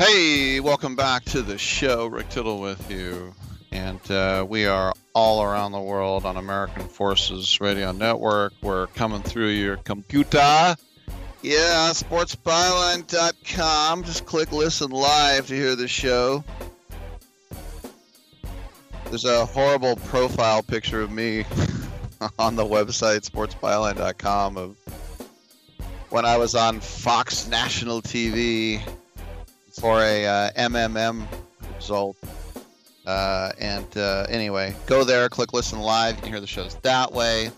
Hey, welcome back to the show. Rick Tittle with you. And uh, we are all around the world on American Forces Radio Network. We're coming through your computer. Yeah, sportsbyline.com. Just click listen live to hear the show. There's a horrible profile picture of me on the website sportsbyline.com of when I was on Fox National TV for a uh, MMM result. Uh, and uh, anyway, go there, click listen live. You can hear the shows that way.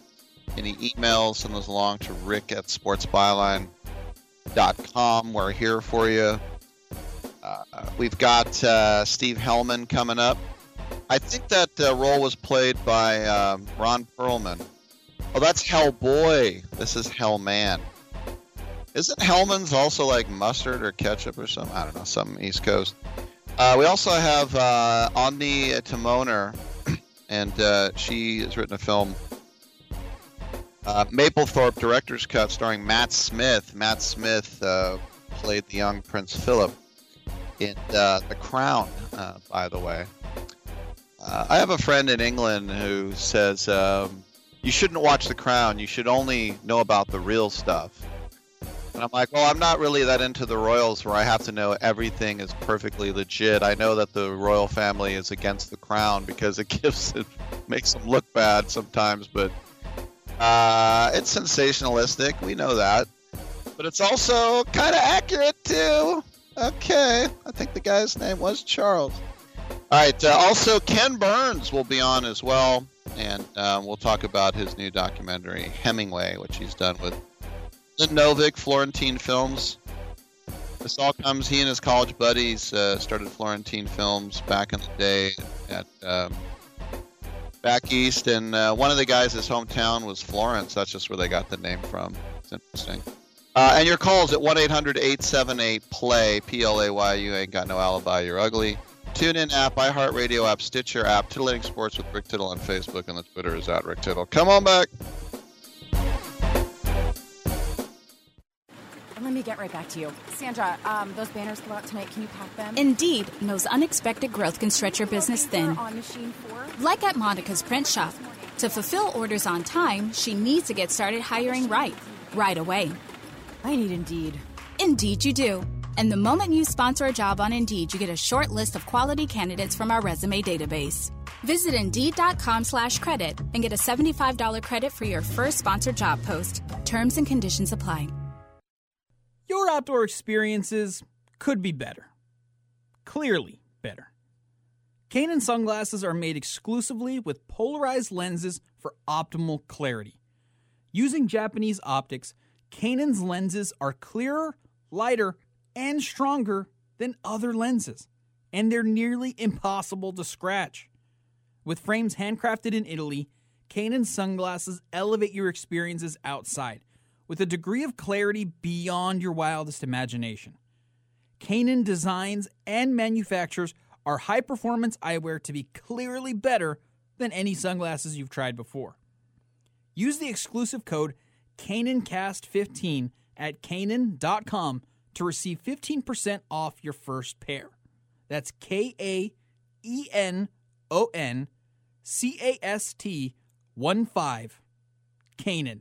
Any emails, send those along to rick at sportsbyline.com. We're here for you. Uh, we've got uh, Steve Hellman coming up. I think that uh, role was played by um, Ron Perlman. Oh, that's Hellboy. This is Hellman. Isn't Hellman's also like mustard or ketchup or something? I don't know, something East Coast. Uh, we also have uh, Ondi Timoner, and uh, she has written a film, uh, Mapplethorpe Director's Cut, starring Matt Smith. Matt Smith uh, played the young Prince Philip in uh, The Crown, uh, by the way. I have a friend in England who says um, you shouldn't watch The Crown. You should only know about the real stuff. And I'm like, well, I'm not really that into the royals where I have to know everything is perfectly legit. I know that the royal family is against the crown because it gives it makes them look bad sometimes, but uh, it's sensationalistic. We know that, but it's also kind of accurate too. Okay, I think the guy's name was Charles. All right. Uh, also, Ken Burns will be on as well, and um, we'll talk about his new documentary Hemingway, which he's done with Lynn Novick, Florentine Films. This all comes. He and his college buddies uh, started Florentine Films back in the day at um, back east, and uh, one of the guys' his hometown was Florence. That's just where they got the name from. It's interesting. Uh, and your calls at 1 800 878 PLAY, P L A Y. You ain't got no alibi, you're ugly. Tune in app, iHeartRadio app, Stitcher app, Titillating Sports with Rick Tittle on Facebook, and the Twitter is at Rick Tittle. Come on back. Let me get right back to you. Sandra, um, those banners go out tonight. Can you pack them? Indeed knows unexpected growth can stretch your business thin. On machine four. Like at Monica's Print Shop. To fulfill orders on time, she needs to get started hiring right, right away. I need Indeed. Indeed, you do. And the moment you sponsor a job on Indeed, you get a short list of quality candidates from our resume database. Visit Indeed.com slash credit and get a $75 credit for your first sponsored job post. Terms and conditions apply. Your outdoor experiences could be better. Clearly better. Kaenon sunglasses are made exclusively with polarized lenses for optimal clarity. Using Japanese optics, Kaenon's lenses are clearer, lighter, and stronger than other lenses, and they're nearly impossible to scratch. With frames handcrafted in Italy, Kaenon sunglasses elevate your experiences outside with a degree of clarity beyond your wildest imagination. Kaenon designs and manufactures our high performance eyewear to be clearly better than any sunglasses you've tried before. Use the exclusive code KaenonCast15 at Kaenon.com to receive 15% off your first pair. That's K A E N O N C A S T 1 5. Kaenon.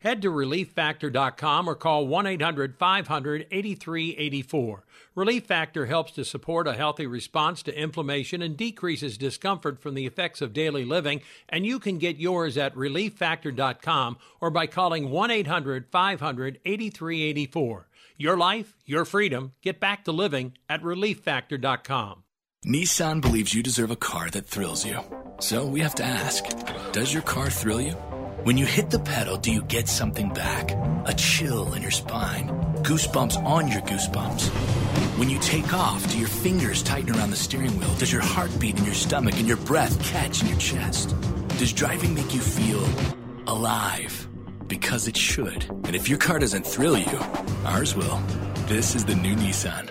Head to relieffactor.com or call 1 800 500 8384. Relief Factor helps to support a healthy response to inflammation and decreases discomfort from the effects of daily living, and you can get yours at relieffactor.com or by calling 1 800 500 8384. Your life, your freedom. Get back to living at relieffactor.com. Nissan believes you deserve a car that thrills you. So we have to ask Does your car thrill you? When you hit the pedal, do you get something back? A chill in your spine, goosebumps on your goosebumps. When you take off, do your fingers tighten around the steering wheel? Does your heart beat in your stomach and your breath catch in your chest? Does driving make you feel alive? Because it should. And if your car doesn't thrill you, ours will. This is the new Nissan.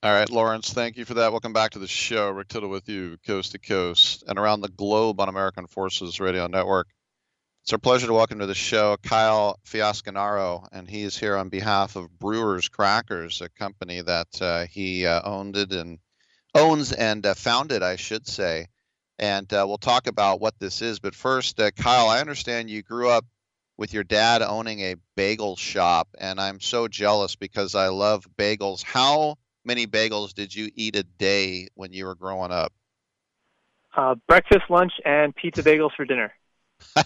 All right, Lawrence, thank you for that. Welcome back to the show. Rick Tittle with you, coast to coast and around the globe on American Forces Radio Network. It's our pleasure to welcome to the show Kyle Fiasconaro, and he is here on behalf of Brewers Crackers, a company that uh, he uh, owned it and owns and uh, founded, I should say. And uh, we'll talk about what this is. But first, uh, Kyle, I understand you grew up with your dad owning a bagel shop, and I'm so jealous because I love bagels. How many bagels did you eat a day when you were growing up? Uh, breakfast, lunch, and pizza bagels for dinner.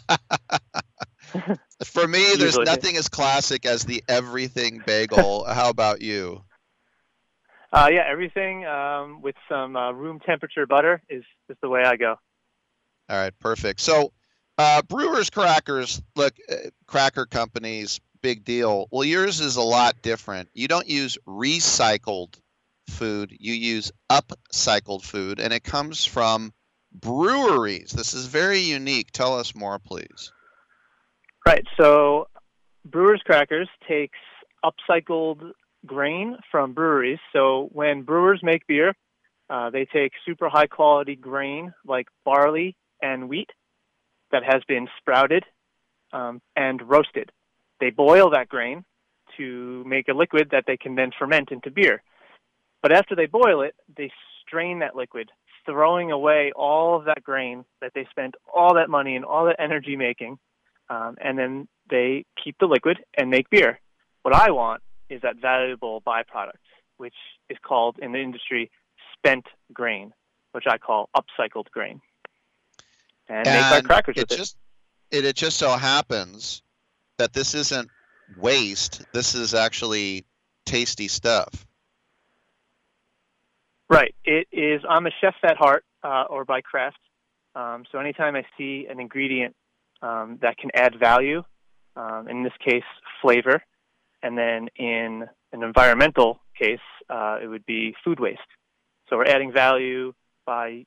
for me, there's Usually. nothing as classic as the everything bagel. How about you? Uh, yeah, everything um, with some uh, room temperature butter is, is the way I go. All right, perfect. So, uh, Brewers Crackers, look, uh, cracker companies, big deal. Well, yours is a lot different. You don't use recycled food, you use upcycled food, and it comes from breweries. This is very unique. Tell us more, please. Right. So, Brewers Crackers takes upcycled grain from breweries. So, when brewers make beer, uh, they take super high quality grain like barley and wheat that has been sprouted um, and roasted. They boil that grain to make a liquid that they can then ferment into beer. But after they boil it, they strain that liquid, throwing away all of that grain that they spent all that money and all that energy making, um, and then they keep the liquid and make beer. What I want is that valuable byproduct, which is called in the industry spent grain, which I call upcycled grain, and, and make my crackers it with just, it. It just so happens that this isn't waste. This is actually tasty stuff. Right. It is. I'm a chef at heart, uh, or by craft. Um, so anytime I see an ingredient um, that can add value, um, in this case, flavor, and then in an environmental case, uh, it would be food waste. So we're adding value by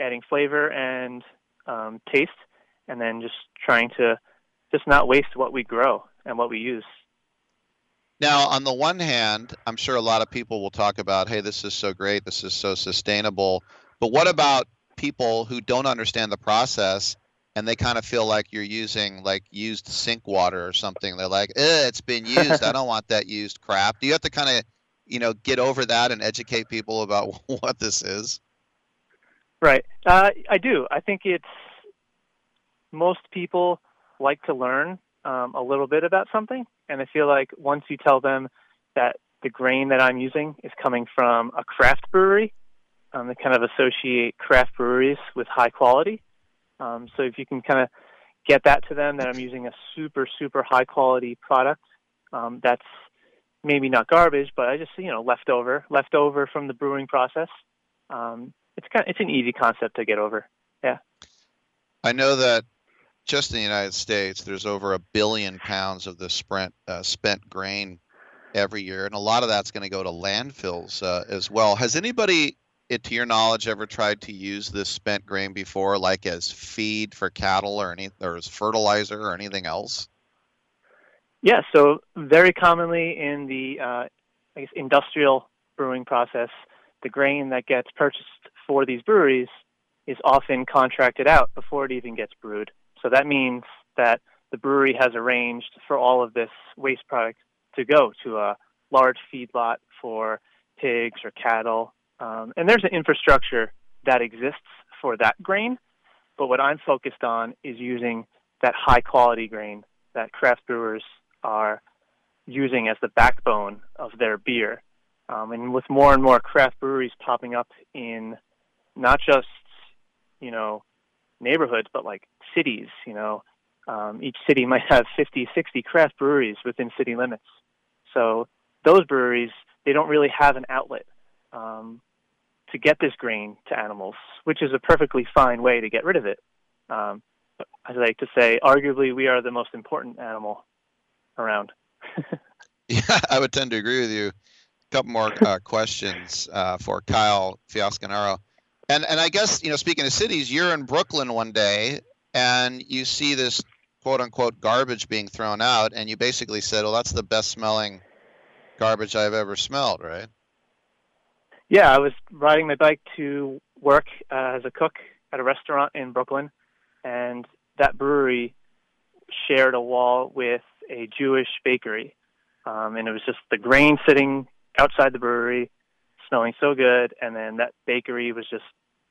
adding flavor and um, taste, and then just trying to just not waste what we grow and what we use. Now, on the one hand, I'm sure a lot of people will talk about, hey, this is so great, this is so sustainable. But what about people who don't understand the process and they kind of feel like you're using like used sink water or something? They're like, eh, it's been used. I don't want that used crap. Do you have to kind of, you know, get over that and educate people about what this is? Right. Uh, I do. I think it's most people like to learn um, a little bit about something, and I feel like once you tell them that the grain that I'm using is coming from a craft brewery, um, they kind of associate craft breweries with high quality. Um, so if you can kind of get that to them that I'm using a super super high quality product, um, that's maybe not garbage, but I just you know leftover leftover from the brewing process. Um, it's kind of, it's an easy concept to get over. Yeah. I know that just in the United States, there's over a billion pounds of the sprint, uh, spent grain every year, and a lot of that's going to go to landfills uh, as well. Has anybody, to your knowledge, ever tried to use this spent grain before, like as feed for cattle or any, or as fertilizer or anything else? Yeah. So very commonly in the uh, I guess industrial brewing process, the grain that gets purchased for these breweries is often contracted out before it even gets brewed. So that means that the brewery has arranged for all of this waste product to go to a large feedlot for pigs or cattle. Um, and there's an infrastructure that exists for that grain. But what I'm focused on is using that high quality grain that craft brewers are using as the backbone of their beer. Um, and with more and more craft breweries popping up in not just, you know, neighborhoods, but like cities. You know, um, each city might have 50, 60 craft breweries within city limits. So those breweries, they don't really have an outlet um, to get this grain to animals, which is a perfectly fine way to get rid of it. Um, I like to say, arguably, we are the most important animal around. yeah, I would tend to agree with you. A couple more uh, questions uh, for Kyle Fiasconaro. And and I guess you know, speaking of cities, you're in Brooklyn one day and you see this quote unquote garbage being thrown out, and you basically said, "Well, that's the best smelling garbage I've ever smelled," right? Yeah, I was riding my bike to work uh, as a cook at a restaurant in Brooklyn, and that brewery shared a wall with a Jewish bakery, um, and it was just the grain sitting outside the brewery, smelling so good, and then that bakery was just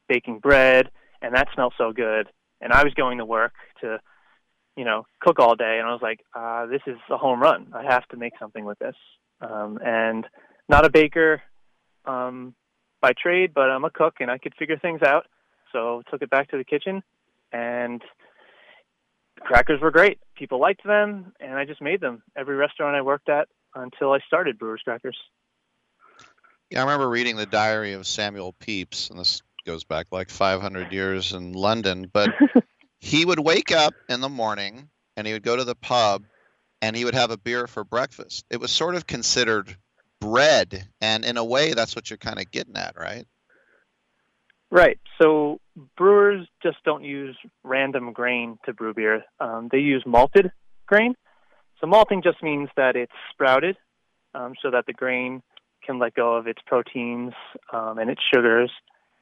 baking bread, and that smelled so good. And I was going to work to, you know, cook all day, and I was like, uh, this is a home run. I have to make something with this. Um, and not a baker um, by trade, but I'm a cook, and I could figure things out. So took it back to the kitchen, and crackers were great. People liked them, and I just made them every restaurant I worked at until I started Brewers Crackers. Yeah, I remember reading the diary of Samuel Pepys, and this goes back like 500 years in London, but he would wake up in the morning and he would go to the pub and he would have a beer for breakfast. It was sort of considered bread, and in a way, that's what you're kind of getting at, right? Right. So brewers just don't use random grain to brew beer. Um, they use malted grain. So malting just means that it's sprouted, um, so that the grain can let go of its proteins um, and its sugars,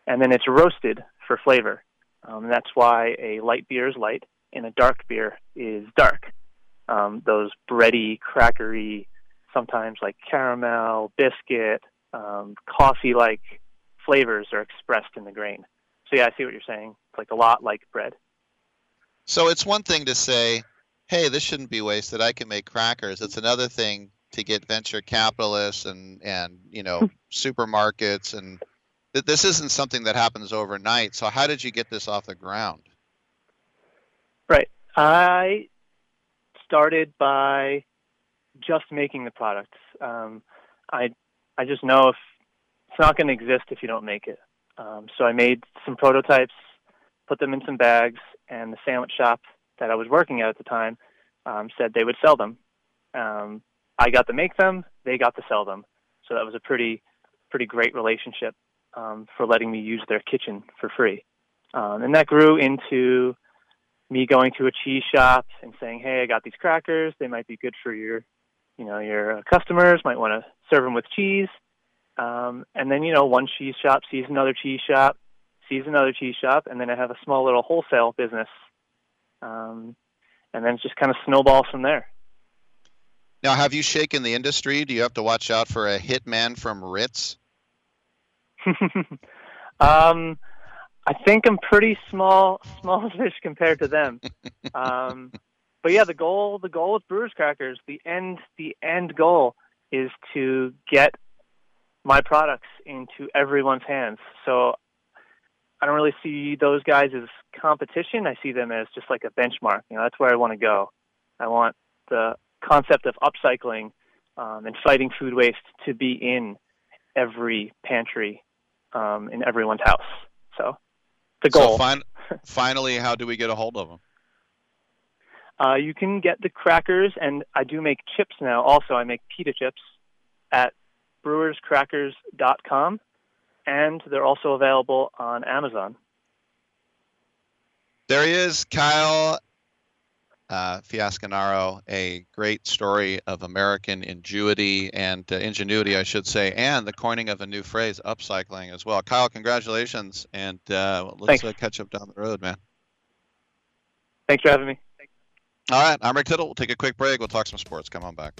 and then it's roasted for flavor. Um, and that's why a light beer is light and a dark beer is dark. Um, those bready, crackery, sometimes like caramel, biscuit, um, coffee-like flavors are expressed in the grain. So yeah, I see what you're saying. It's like a lot like bread. So it's one thing to say, "Hey, this shouldn't be wasted. I can make crackers." It's another thing to get venture capitalists and and you know supermarkets and th- this isn't something that happens overnight. So how did you get this off the ground? Right. I started by just making the product. Um, I I just know if it's not going to exist if you don't make it. Um, so I made some prototypes, put them in some bags, and the sandwich shop that I was working at at the time um, said they would sell them. Um, I got to make them, they got to sell them. So that was a pretty pretty great relationship um, for letting me use their kitchen for free. Um, and that grew into me going to a cheese shop and saying, "Hey, I got these crackers. They might be good for your, you know, your uh, customers. Might want to serve them with cheese." Um, and then, you know, one cheese shop sees another cheese shop, sees another cheese shop, and then I have a small little wholesale business. Um, and then it just kind of snowballs from there. Now, have you shaken the industry? Do you have to watch out for a hitman from Ritz? um, I think I'm pretty small, small fish compared to them. um, but yeah, the goal, the goal with Brewers Crackers, the end, the end goal is to get my products into everyone's hands. So I don't really see those guys as competition. I see them as just like a benchmark. You know, that's where I want to go. I want the concept of upcycling um, and fighting food waste to be in every pantry um, in everyone's house. So the goal. So fin- finally, how do we get a hold of them? Uh, you can get the crackers, and I do make chips now. Also, I make pita chips at brewerscrackers.com, and they're also available on Amazon. There he is, Kyle uh, Fiasconaro, a great story of American ingenuity and uh, ingenuity, I should say, and the coining of a new phrase, upcycling, as well. Kyle, congratulations, and uh, let's uh, catch up down the road, man. Thanks for having me. All right, I'm Rick Tittle. We'll take a quick break. We'll talk some sports. Come on back.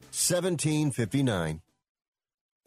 1759.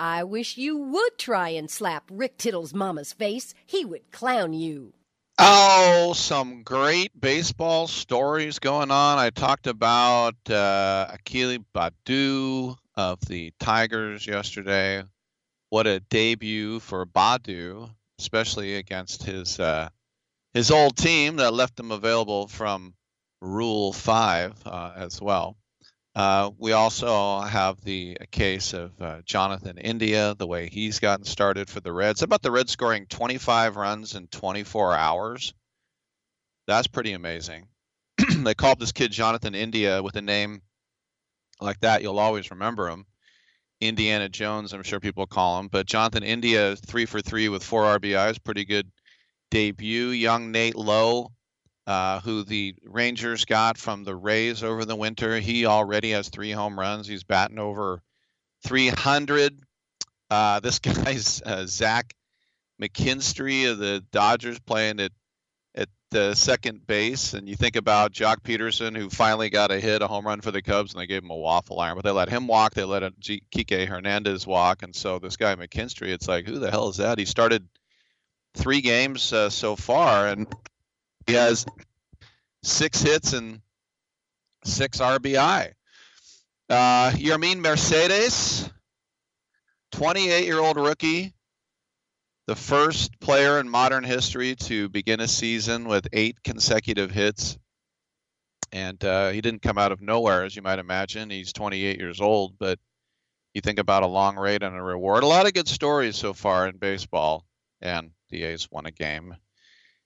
I wish you would try and slap Rick Tittle's mama's face. He would clown you. Oh, some great baseball stories going on. I talked about uh, Akili Baddoo of the Tigers yesterday. What a debut for Baddoo, especially against his uh, his old team that left him available from Rule Five uh, as well. Uh, we also have the case of uh, Jonathan India, the way he's gotten started for the Reds. How about the Reds scoring 25 runs in 24 hours? That's pretty amazing. they called this kid Jonathan India with a name like that. You'll always remember him. Indiana Jones, I'm sure people call him. But Jonathan India, three for three with four RBIs, pretty good debut. Young Nate Lowe uh, who the Rangers got from the Rays over the winter. He already has three home runs. He's batting over 300. Uh, this guy's uh, Zach McKinstry of the Dodgers playing at at the second base, and you think about Joc Pederson, who finally got a hit, a home run for the Cubs, and they gave him a waffle iron, but they let him walk. They let Kike Hernandez walk, and so this guy McKinstry, it's like, who the hell is that? He started three games uh, so far, and he has six hits and six RBI. Uh, Yermin Mercedes, 28 year old rookie, the first player in modern history to begin a season with eight consecutive hits. And uh, he didn't come out of nowhere, as you might imagine. He's 28 years old, but you think about a long rate and a reward. A lot of good stories so far in baseball, and the A's won a game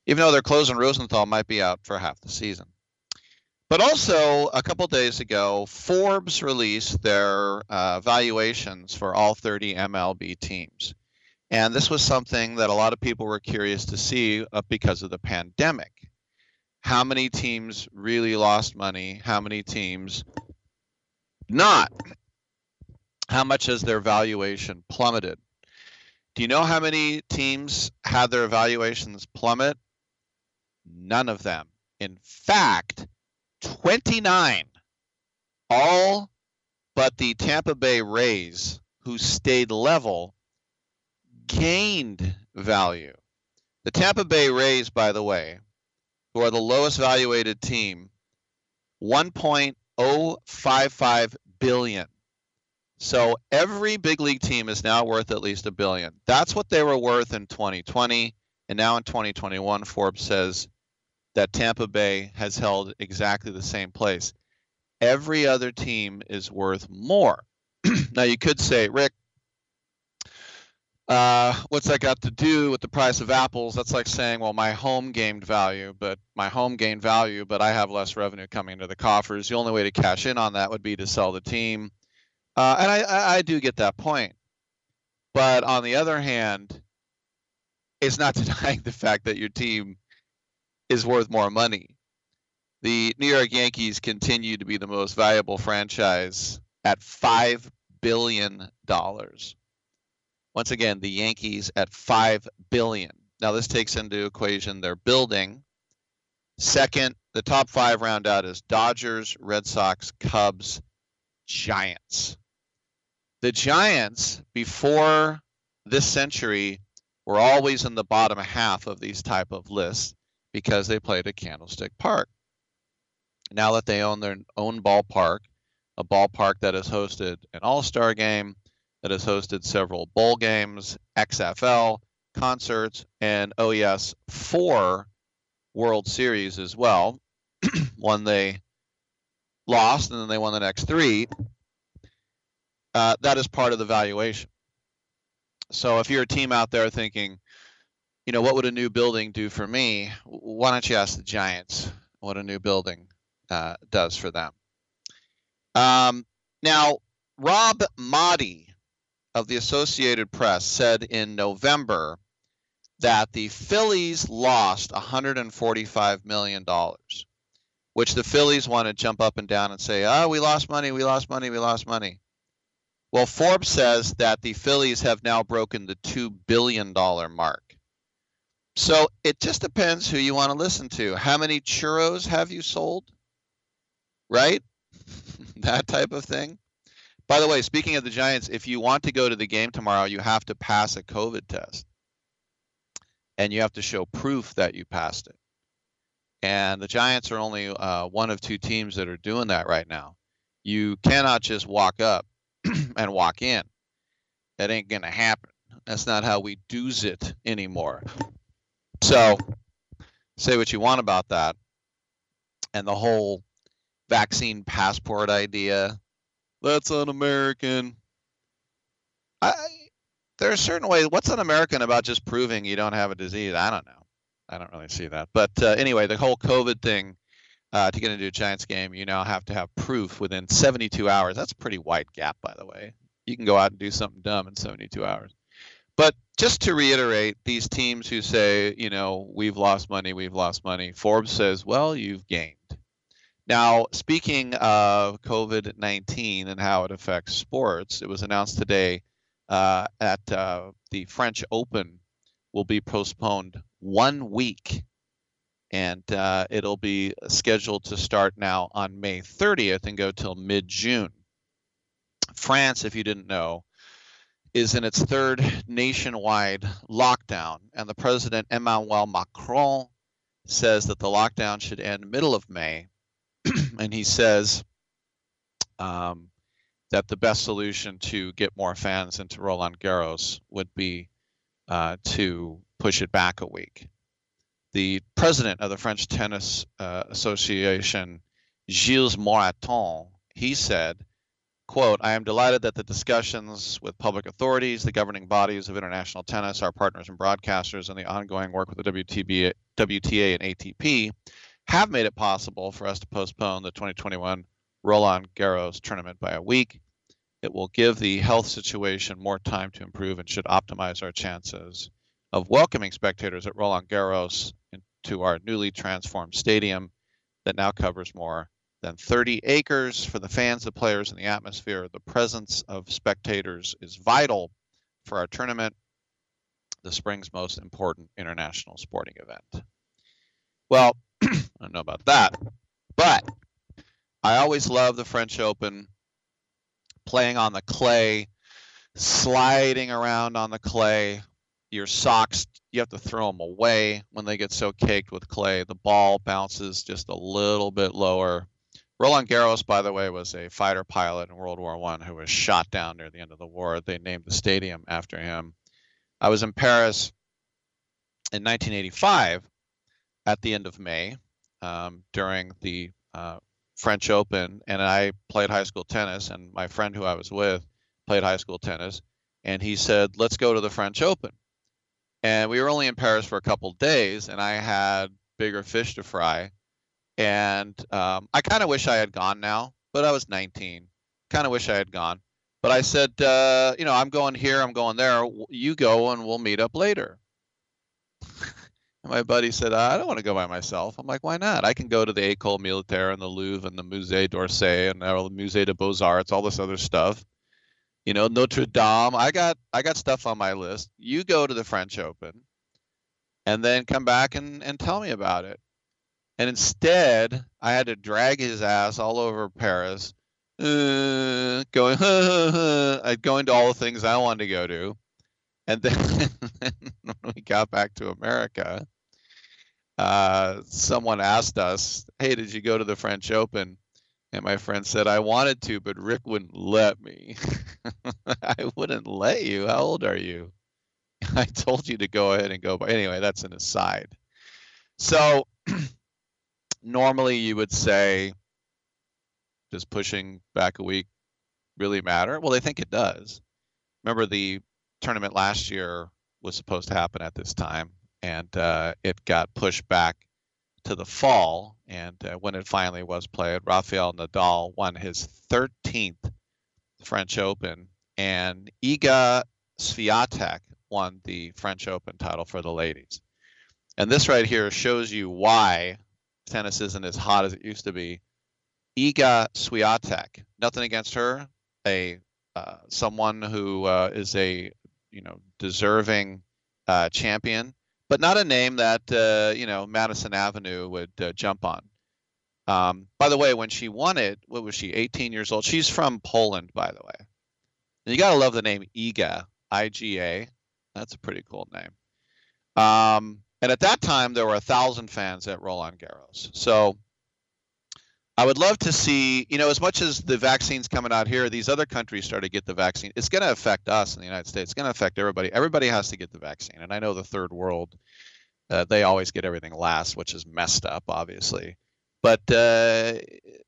even though their closing Rosenthal might be out for half the season. But also, a couple days ago, Forbes released their uh, valuations for all 30 MLB teams. And this was something that a lot of people were curious to see uh, because of the pandemic. How many teams really lost money? How many teams not? How much has their valuation plummeted? Do you know how many teams had their valuations plummet? None of them. In fact, 29. All but the Tampa Bay Rays, who stayed level, gained value. The Tampa Bay Rays, by the way, who are the lowest valuated team, 1.055 billion. So every big league team is now worth at least a billion. That's what they were worth in 2020. And now in 2021, Forbes says that Tampa Bay has held exactly the same place. Every other team is worth more. now, you could say, Rick, uh, what's that got to do with the price of apples? That's like saying, well, my home gained value, but my home gained value, but I have less revenue coming into the coffers. The only way to cash in on that would be to sell the team. Uh, and I, I do get that point. But on the other hand, it's not denying the fact that your team is worth more money. The New York Yankees continue to be the most valuable franchise at $5 billion. Once again, the Yankees at 5 billion. Now, this takes into equation their building. Second, the top five round out is Dodgers, Red Sox, Cubs, Giants. The Giants, before this century, were always in the bottom half of these type of lists because they played at Candlestick Park. Now that they own their own ballpark, a ballpark that has hosted an All Star game, that has hosted several bowl games, XFL, concerts, and oh, yes, four World Series as well. One they lost, and then they won the next three. Uh, that is part of the valuation. So if you're a team out there thinking, you know, what would a new building do for me? Why don't you ask the Giants what a new building uh, does for them? Um, now, Rob Maaddi of the Associated Press said in November that the Phillies lost $145 million, which the Phillies want to jump up and down and say, oh, we lost money, we lost money, we lost money. Well, Forbes says that the Phillies have now broken the $2 billion mark. So it just depends who you want to listen to. How many churros have you sold? Right? that type of thing. By the way, speaking of the Giants, if you want to go to the game tomorrow, you have to pass a COVID test. And you have to show proof that you passed it. And the Giants are only uh, one of two teams that are doing that right now. You cannot just walk up and walk in. That ain't going to happen. That's not how we do's it anymore. So, say what you want about that. And the whole vaccine passport idea, that's un-American. I there's a certain ways. What's un-American about just proving you don't have a disease? I don't know. I don't really see that. But uh, anyway, the whole COVID thing. Uh, to get into a Giants game, you now have to have proof within 72 hours. That's a pretty wide gap, by the way. You can go out and do something dumb in 72 hours. But just to reiterate, these teams who say, you know, we've lost money, we've lost money, Forbes says, well, you've gained. Now, speaking of COVID 19 and how it affects sports, it was announced today uh, at uh, the French Open will be postponed one week. And uh, it'll be scheduled to start now on May 30th and go till mid June. France, if you didn't know, is in its third nationwide lockdown, and the president Emmanuel Macron says that the lockdown should end middle of May, and he says um, that the best solution to get more fans into Roland Garros would be uh, to push it back a week. The president of the French Tennis uh, Association, Gilles Moreton, he said quote, I am delighted that the discussions with public authorities, the governing bodies of international tennis, our partners and broadcasters, and the ongoing work with the WTB, WTA and ATP have made it possible for us to postpone the 2021 Roland Garros tournament by a week. It will give the health situation more time to improve and should optimize our chances of welcoming spectators at Roland Garros into our newly transformed stadium that now covers more than 30 acres for the fans, the players, and the atmosphere. The presence of spectators is vital for our tournament, the spring's most important international sporting event. Well, I don't know about that, but I always love the French Open, playing on the clay, sliding around on the clay. Your socks, you have to throw them away when they get so caked with clay. The ball bounces just a little bit lower Roland Garros, by the way, was a fighter pilot in World War One who was shot down near the end of the war. They named the stadium after him. I was in Paris in 1985 at the end of May um, during the uh, French Open, and I played high school tennis. And my friend who I was with played high school tennis, and he said, "Let's go to the French Open." And we were only in Paris for a couple days, and I had bigger fish to fry and um, I kind of wish I had gone now, but I was 19. Kind of wish I had gone, but I said, uh, you know, I'm going here, I'm going there. You go, and we'll meet up later. and my buddy said, I don't want to go by myself. I'm like, why not? I can go to the École Militaire and the Louvre and the Musée d'Orsay and the Musée de Beaux Arts, all this other stuff. You know, Notre Dame. I got I got stuff on my list. You go to the French Open, and then come back and and tell me about it. And instead, I had to drag his ass all over Paris, uh, going, I'd go into all the things I wanted to go to. And then when we got back to America, uh, someone asked us, Hey, did you go to the French Open? And my friend said, I wanted to, but Rick wouldn't let me. I wouldn't let you. How old are you? I told you to go ahead and go. But anyway, that's an aside. So normally you would say, does pushing back a week really matter? Well, they think it does. Remember, the tournament last year was supposed to happen at this time, and uh, it got pushed back to the fall. And uh, when it finally was played, Rafael Nadal won his 13th French Open, and Iga Swiatek won the French Open title for the ladies. And this right here shows you why tennis isn't as hot as it used to be. Iga Swiatek, nothing against her, a uh, someone who uh, is a you know deserving uh, champion, but not a name that uh, you know Madison Avenue would uh, jump on. Um, by the way, when she won it, what was she? 18 years old. She's from Poland, by the way. And you gotta love the name Iga, I-G-A. That's a pretty cool name. Um, and at that time, there were a thousand fans at Roland Garros. So I would love to see, you know, as much as the vaccine's coming out here, these other countries start to get the vaccine. It's going to affect us in the United States. It's going to affect everybody. Everybody has to get the vaccine. And I know the third world, uh, they always get everything last, which is messed up, obviously. But uh,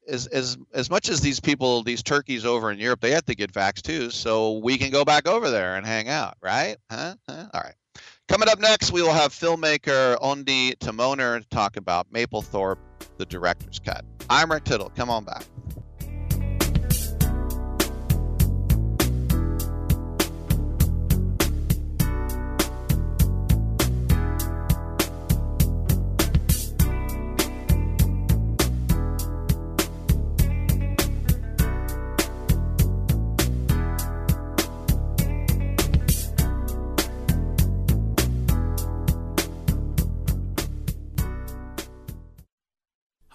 as as as much as these people, these turkeys over in Europe, they have to get vax too, so we can go back over there and hang out, right? Huh? huh? All right. Coming up next, we will have filmmaker Ondi Timoner talk about Mapplethorpe, the director's cut. I'm Rick Tittle. Come on back.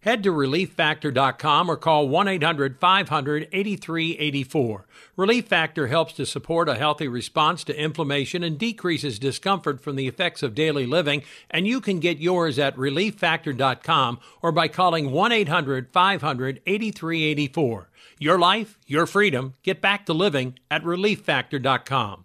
Head to relieffactor.com or call 1 800 500 8384. Relief Factor helps to support a healthy response to inflammation and decreases discomfort from the effects of daily living, and you can get yours at relieffactor.com or by calling 1 800 500 8384. Your life, your freedom. Get back to living at relieffactor.com.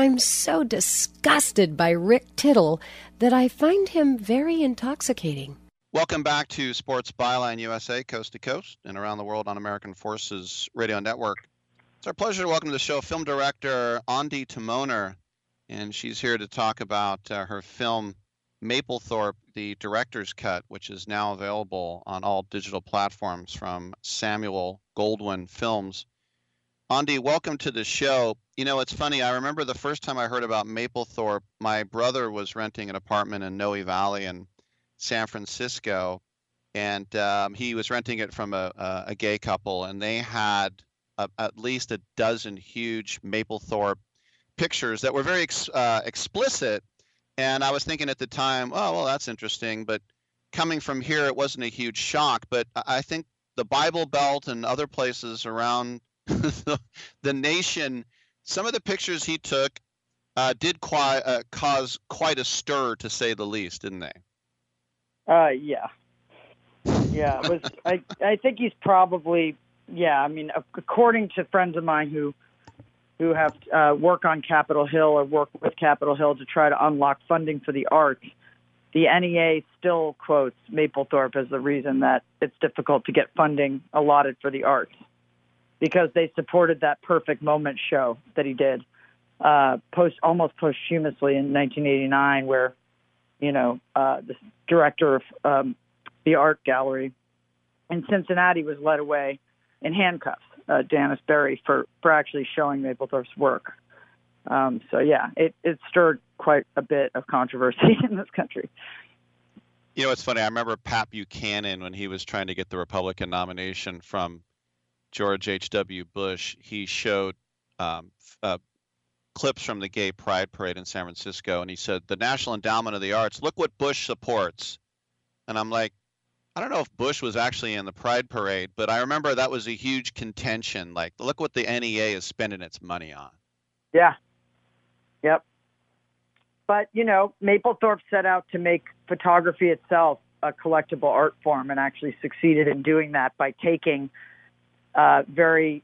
I'm so disgusted by Rick Tittle that I find him very intoxicating. Welcome back to Sports Byline USA, coast to coast and around the world on American Forces Radio Network. It's our pleasure to welcome to the show film director Ondi Timoner, and she's here to talk about uh, her film Mapplethorpe, the director's cut, which is now available on all digital platforms from Samuel Goldwyn Films. Ondi, welcome to the show. You know, it's funny. I remember the first time I heard about Mapplethorpe, my brother was renting an apartment in Noe Valley in San Francisco, and um, he was renting it from a, a, a gay couple, and they had a, at least a dozen huge Mapplethorpe pictures that were very ex, uh, explicit. And I was thinking at the time, oh, well, that's interesting. But coming from here, it wasn't a huge shock. But I think the Bible Belt and other places around the, nation, some of the pictures he took uh, did uh, cause quite a stir, to say the least, didn't they? Uh, yeah, yeah. Was I? I think he's probably yeah. I mean, according to friends of mine who who have uh, work on Capitol Hill or work with Capitol Hill to try to unlock funding for the arts, the NEA still quotes Mapplethorpe as the reason that it's difficult to get funding allotted for the arts because they supported that perfect moment show that he did uh, post almost posthumously in 1989, where you know uh, the director of um, the art gallery in Cincinnati was led away in handcuffs, uh, Dennis Barrie, for for actually showing Mapplethorpe's work. Um, so yeah, it, it stirred quite a bit of controversy in this country. You know, it's funny. I remember Pat Buchanan when he was trying to get the Republican nomination from George H.W. Bush. He showed um, uh, clips from the Gay Pride Parade in San Francisco, and he said, "The National Endowment of the Arts. Look what Bush supports." And I'm like, I don't know if Bush was actually in the Pride Parade, but I remember that was a huge contention. Like, look what the NEA is spending its money on. Yeah. Yep. But, you know, Mapplethorpe set out to make photography itself a collectible art form and actually succeeded in doing that by taking uh, very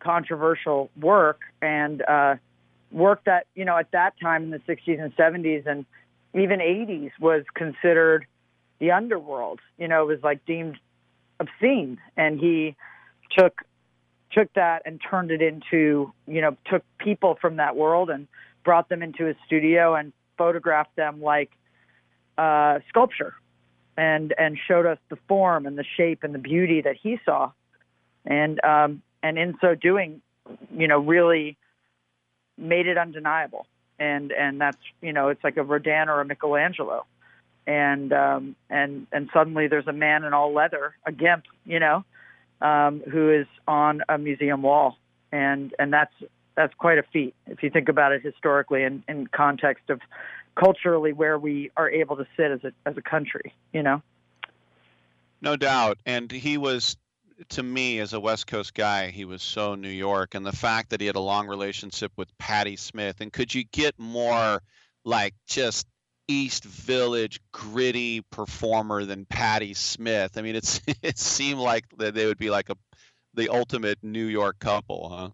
controversial work and uh, work that, you know, at that time in the 60s and 70s and even 80s was considered the underworld. You know, it was like deemed obscene. And he took took that and turned it into, you know, took people from that world and brought them into his studio and photographed them like uh, sculpture and and showed us the form and the shape and the beauty that he saw and um, and in so doing you know really made it undeniable. And and that's you know it's like a Rodin or a Michelangelo. And um, and and suddenly there's a man in all leather a gimp you know um, who is on a museum wall. And and that's that's quite a feat if you think about it historically and in context of culturally where we are able to sit as a as a country, you know. No doubt, and he was to me as a West Coast guy, he was so New York, and the fact that he had a long relationship with Patti Smith, and could you get more like just East Village gritty performer than Patti Smith? I mean, it's it seemed like that they would be like a the ultimate New York couple, huh?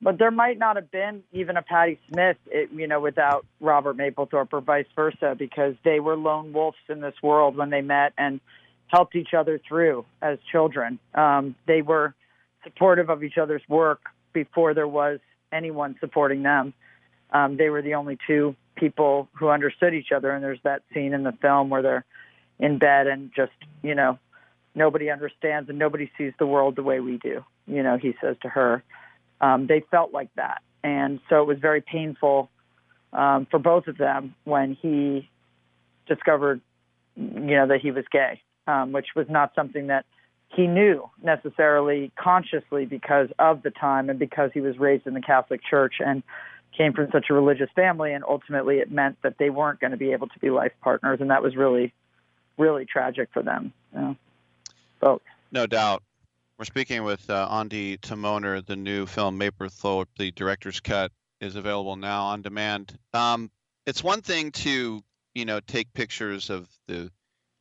but there might not have been even a Patti Smith, it, you know, without Robert Mapplethorpe or vice versa, because they were lone wolves in this world when they met and helped each other through as children. Um, they were supportive of each other's work before there was anyone supporting them. Um, they were the only two people who understood each other, and there's that scene in the film where they're in bed and just, you know, nobody understands and nobody sees the world the way we do. You know, he says to her um, they felt like that. And so it was very painful um, for both of them when he discovered, you know, that he was gay, um, which was not something that he knew necessarily consciously because of the time and because he was raised in the Catholic Church and came from such a religious family and ultimately it meant that they weren't going to be able to be life partners and that was really really tragic for them you know? both no doubt we're speaking with uh, Ondi Timoner. The new film Mapplethorpe, the director's cut, is available now on demand. Um, it's one thing to you know take pictures of the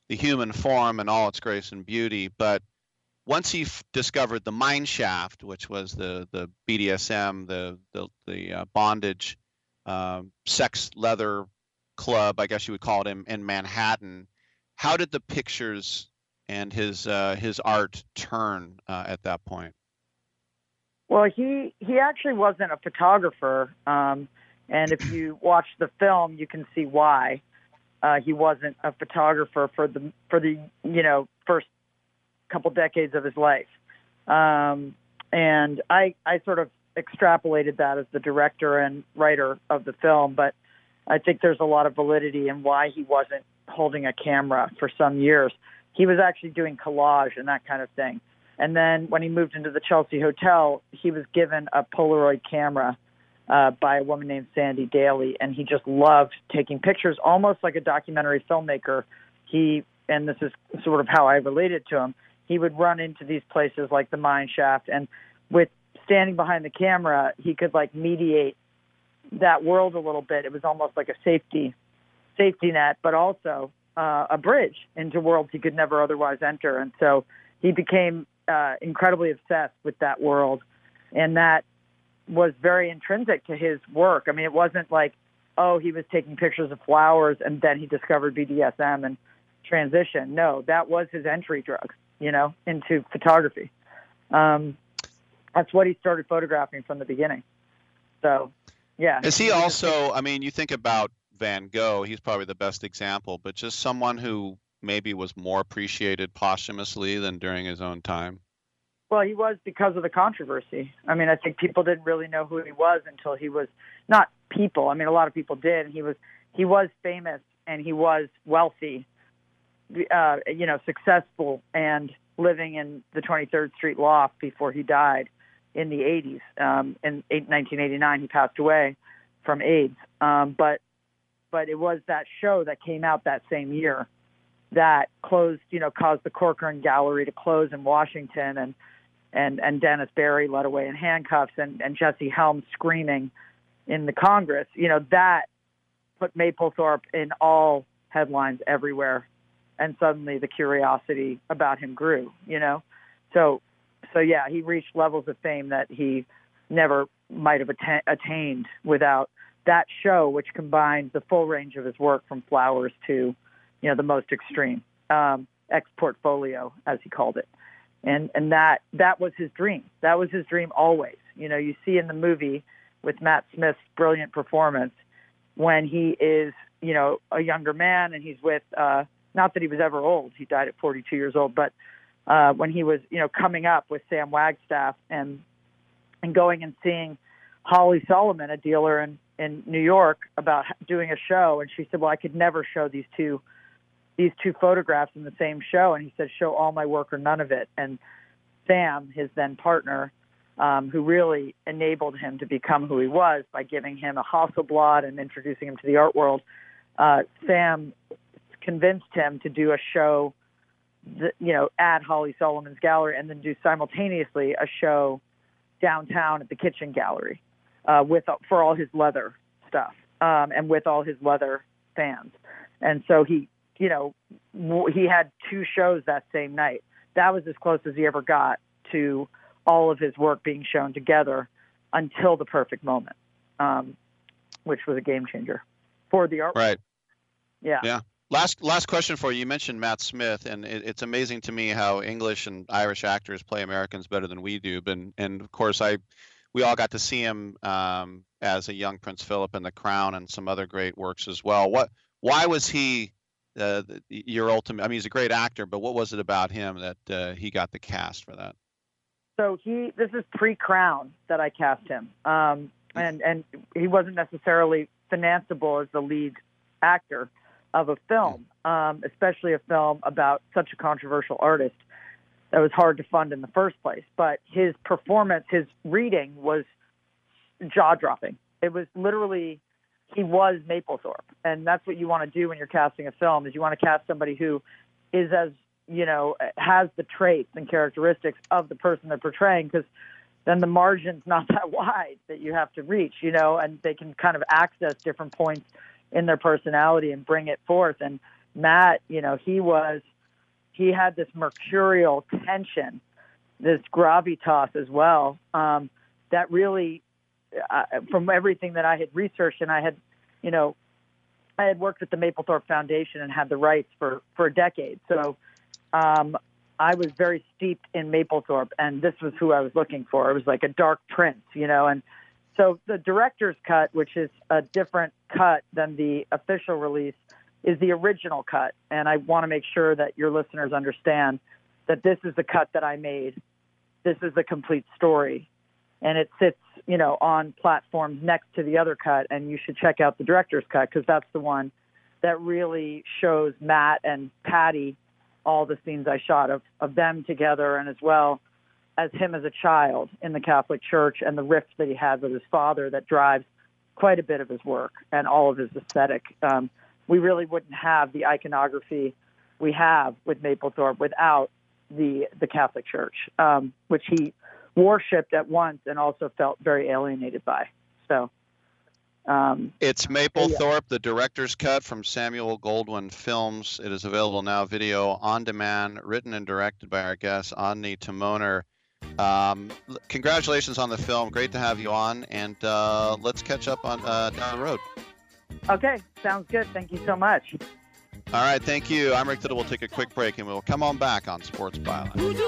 the human form and all its grace and beauty, but once he f- discovered the mine shaft, which was the the BDSM, the the, the uh, bondage, uh, sex leather club, I guess you would call it in, in Manhattan. How did the pictures and his uh, his art turn uh, at that point? Well, he he actually wasn't a photographer, um, and if you watch the film, you can see why uh, he wasn't a photographer for the for the you know first couple decades of his life. Um, and I I sort of extrapolated that as the director and writer of the film, but I think there's a lot of validity in why he wasn't holding a camera for some years. He was actually doing collage and that kind of thing. And then when he moved into the Chelsea Hotel, he was given a Polaroid camera uh, by a woman named Sandy Daley, and he just loved taking pictures, almost like a documentary filmmaker. He, and this is sort of how I related to him, he would run into these places like the mine shaft, and with standing behind the camera, he could like mediate that world a little bit. It was almost like a safety safety net, but also uh, a bridge into worlds he could never otherwise enter. And so he became uh, incredibly obsessed with that world, and that was very intrinsic to his work. I mean, it wasn't like, oh, he was taking pictures of flowers and then he discovered BDSM and transition. No, that was his entry drug, you know, into photography. Um, that's what he started photographing from the beginning. So, yeah. Is he also? I mean, you think about Van Gogh. He's probably the best example, but just someone who maybe was more appreciated posthumously than during his own time. Well, he was because of the controversy. I mean, I think people didn't really know who he was until he was not people. I mean, a lot of people did. He was he was famous and he was wealthy, uh, you know, successful and living in the 23rd Street loft before he died in the 80s. Um, in 1989, he passed away from AIDS. Um, but but it was that show that came out that same year that closed, you know, caused the Corcoran Gallery to close in Washington, and and and Dennis Barrie led away in handcuffs, and and Jesse Helms screaming in the Congress. You know that put Mapplethorpe in all headlines everywhere, and suddenly the curiosity about him grew. You know, so so yeah, he reached levels of fame that he never might have atta- attained without that show, which combined the full range of his work from flowers to, you know, the most extreme um, ex portfolio, as he called it, and and that that was his dream. That was his dream always. You know, you see in the movie with Matt Smith's brilliant performance when he is, you know, a younger man and he's with. Uh, not that he was ever old. He died at 42 years old, but uh, when he was, you know, coming up with Sam Wagstaff and and going and seeing Holly Solomon, a dealer in in New York, about doing a show, and she said, "Well, I could never show these two these two photographs in the same show." And he said, "Show all my work or none of it." And Sam, his then partner, um, who really enabled him to become who he was by giving him a Hasselblad and introducing him to the art world, uh, Sam convinced him to do a show, that, you know, at Holly Solomon's gallery, and then do simultaneously a show downtown at the Kitchen Gallery uh, with for all his leather stuff um, and with all his leather fans. And so he, you know, he had two shows that same night. That was as close as he ever got to all of his work being shown together until the perfect moment, um, which was a game changer for the art. Right. Yeah. Yeah. Last last question for you. You mentioned Matt Smith, and it, it's amazing to me how English and Irish actors play Americans better than we do. And and of course, I we all got to see him um, as a young Prince Philip in The Crown and some other great works as well. What why was he uh, your ultimate? I mean, he's a great actor, but what was it about him that uh, he got the cast for that? So he this is pre-Crown that I cast him, um, and and he wasn't necessarily financeable as the lead actor of a film, um, especially a film about such a controversial artist. that was hard to fund in the first place. But his performance, his reading was jaw dropping. It was literally he was Mapplethorpe, and that's what you want to do when you're casting a film. Is you want to cast somebody who is as you know has the traits and characteristics of the person they're portraying, because then the margin's not that wide that you have to reach, you know, and they can kind of access different points in their personality and bring it forth. And Matt, you know, he was he had this mercurial tension, this gravitas as well, um, that really, uh, from everything that I had researched, and I had, you know, I had worked with the Mapplethorpe Foundation and had the rights for for a decade, so um, I was very steeped in Mapplethorpe, and this was who I was looking for. It was like a dark prince, you know, and so the director's cut, which is a different cut than the official release, is the original cut. And I want to make sure that your listeners understand that this is the cut that I made. This is the complete story. And it sits, you know, on platforms next to the other cut. And you should check out the director's cut because that's the one that really shows Matt and Patti all the scenes I shot of, of them together and as well as him as a child in the Catholic Church and the rift that he had with his father that drives quite a bit of his work and all of his aesthetic. Um, we really wouldn't have the iconography we have with Mapplethorpe without the the Catholic Church, um, which he worshipped at once and also felt very alienated by. So. Um, it's Mapplethorpe, the director's cut from Samuel Goldwyn Films. It is available now, video on demand, written and directed by our guest, Ondi Timoner. Um, congratulations on the film. Great to have you on, and uh, let's catch up on uh, down the road. Okay, sounds good. Thank you so much. All right, thank you. I'm Rick Tittle. We'll take a quick break, and we'll come on back on Sports Byline.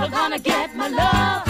Never gonna get my love.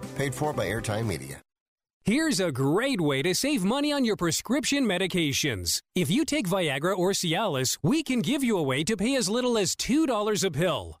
Paid for by Airtime Media. Here's a great way to save money on your prescription medications. If you take Viagra or Cialis, we can give you a way to pay as little as $2 a pill.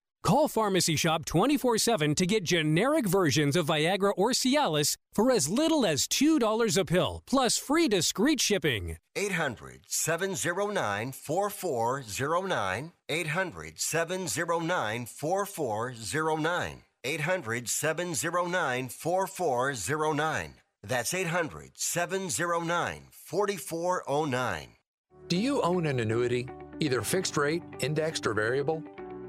Call Pharmacy Shop 24 7 to get generic versions of Viagra or Cialis for as little as $2 a pill, plus free discreet shipping. 800 709 4409. 800 709 4409. 800 709 4409. That's 800 709 4409. Do you own an annuity, either fixed rate, indexed, or variable?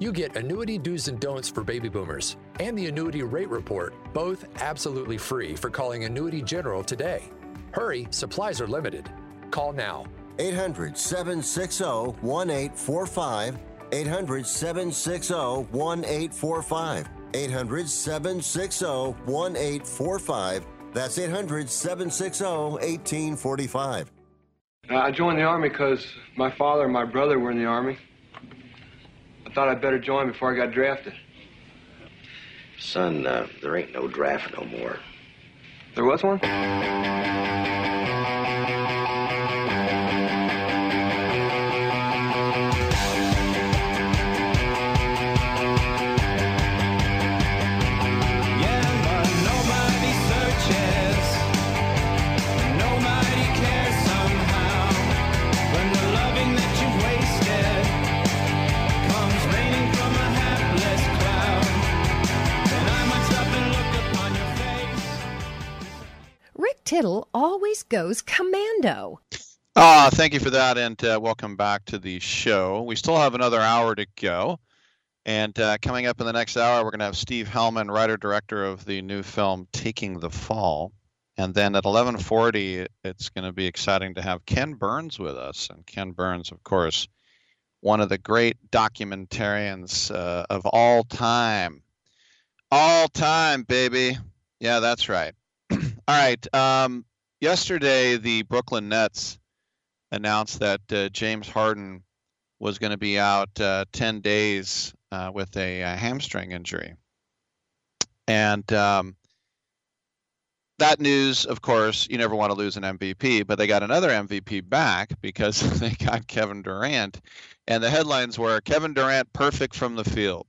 You get annuity do's and don'ts for baby boomers and the annuity rate report, both absolutely free for calling Annuity General today. Hurry, supplies are limited. Call now. 800 760 1845. 800 760 1845. 800 760 1845. That's 800 760 1845. Uh, I joined the Army because my father and my brother were in the Army. I thought I'd better join before I got drafted. Son, uh, there ain't no draft no more. There was one? Always goes commando. Ah, thank you for that, and uh, welcome back to the show. We still have another hour to go, and uh, coming up in the next hour, we're going to have Steve Hellman, writer director of the new film Taking the Fall, and then at 11:40, it's going to be exciting to have Ken Burns with us, and Ken Burns, of course, one of the great documentarians uh, of all time, all time, baby. Yeah, that's right. all right. Um, yesterday, the Brooklyn Nets announced that uh, James Harden was going to be out uh, 10 days uh, with a, hamstring injury. And um, that news, of course, you never want to lose an MVP, but they got another MVP back because they got Kevin Durant. And the headlines were Kevin Durant perfect from the field.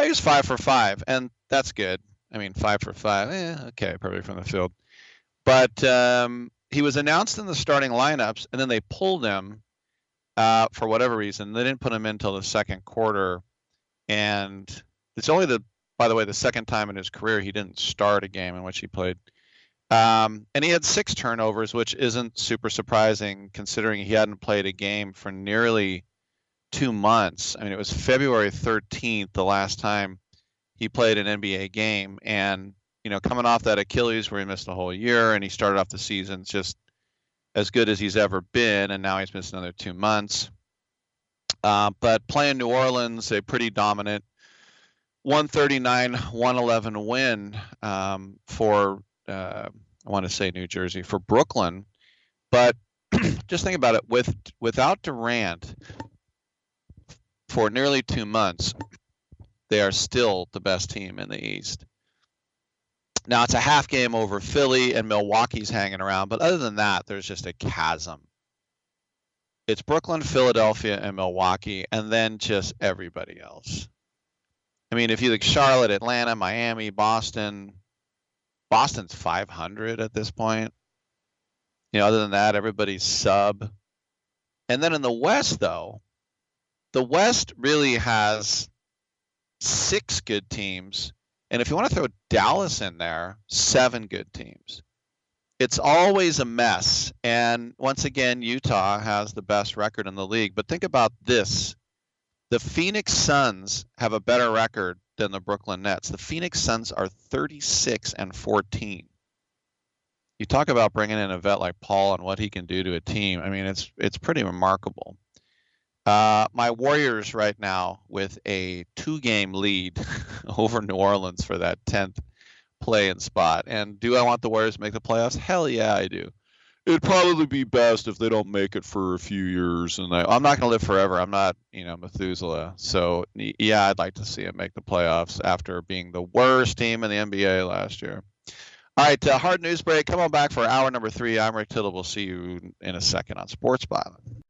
He was five for five, and that's good. I mean, five for five, eh, okay, perfect from the field. But um, he was announced in the starting lineups, and then they pulled him uh, for whatever reason. They didn't put him in until the second quarter, and it's only the, by the way, the second time in his career he didn't start a game in which he played. Um, and he had six turnovers, which isn't super surprising considering he hadn't played a game for nearly two months. I mean, it was February 13th the last time he played an NBA game, and you know, coming off that Achilles where he missed a whole year and he started off the season just as good as he's ever been, and now he's missed another two months. Uh, but playing New Orleans, a pretty dominant 139 111 win um, for, uh, I want to say New Jersey, for Brooklyn. But just think about it with without Durant for nearly two months, they are still the best team in the East. Now it's a half game over Philly and Milwaukee's hanging around, but other than that, there's just a chasm. It's Brooklyn, Philadelphia, and Milwaukee, and then just everybody else. I mean, if you look Charlotte, Atlanta, Miami, Boston, Boston's 500 at this point. You know, other than that, everybody's sub. And then in the West, though, the West really has six good teams and if you want to throw Dallas in there, seven good teams. It's always a mess. And once again, Utah has the best record in the league. But think about this the Phoenix Suns have a better record than the Brooklyn Nets. The Phoenix Suns are 36 and 14. You talk about bringing in a vet like Paul and what he can do to a team. I mean, it's it's pretty remarkable. Uh, my Warriors right now with a two-game lead over New Orleans for that tenth play-in spot. And do I want the Warriors to make the playoffs? Hell yeah, I do. It'd probably be best if they don't make it for a few years. And I, am not going to live forever. I'm not, you know, Methuselah. So yeah, I'd like to see them make the playoffs after being the worst team in the NBA last year. All right, uh, hard news break. Come on back for hour number three. I'm Rick Tittle. We'll see you in a second on Sports Byline.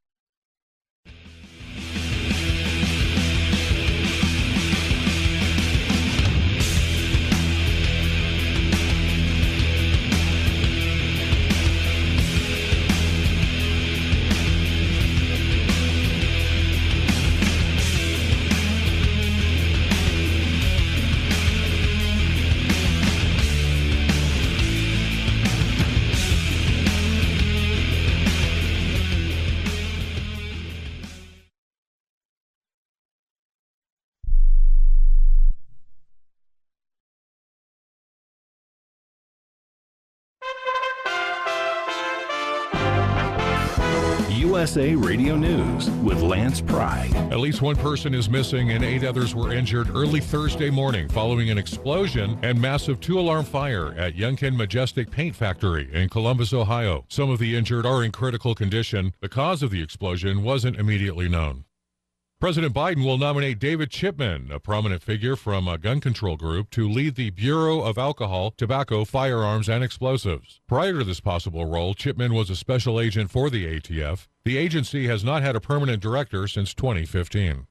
USA Radio News with Lance Pry. At least one person is missing and eight others were injured early Thursday morning following an explosion and massive two alarm fire at Yenkin Majestic Paint Factory in Columbus, Ohio. Some of the injured are in critical condition. The cause of the explosion wasn't immediately known. President Biden will nominate David Chipman, a prominent figure from a gun control group, to lead the Bureau of Alcohol, Tobacco, Firearms, and Explosives. Prior to this possible role, Chipman was a special agent for the ATF. The agency has not had a permanent director since 2015.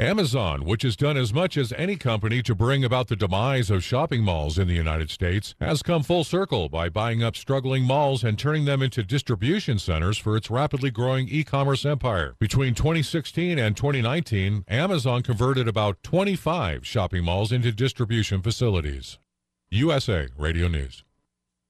Amazon, which has done as much as any company to bring about the demise of shopping malls in the United States, has come full circle by buying up struggling malls and turning them into distribution centers for its rapidly growing e commerce empire. Between 2016 and 2019, Amazon converted about 25 shopping malls into distribution facilities. USA Radio News.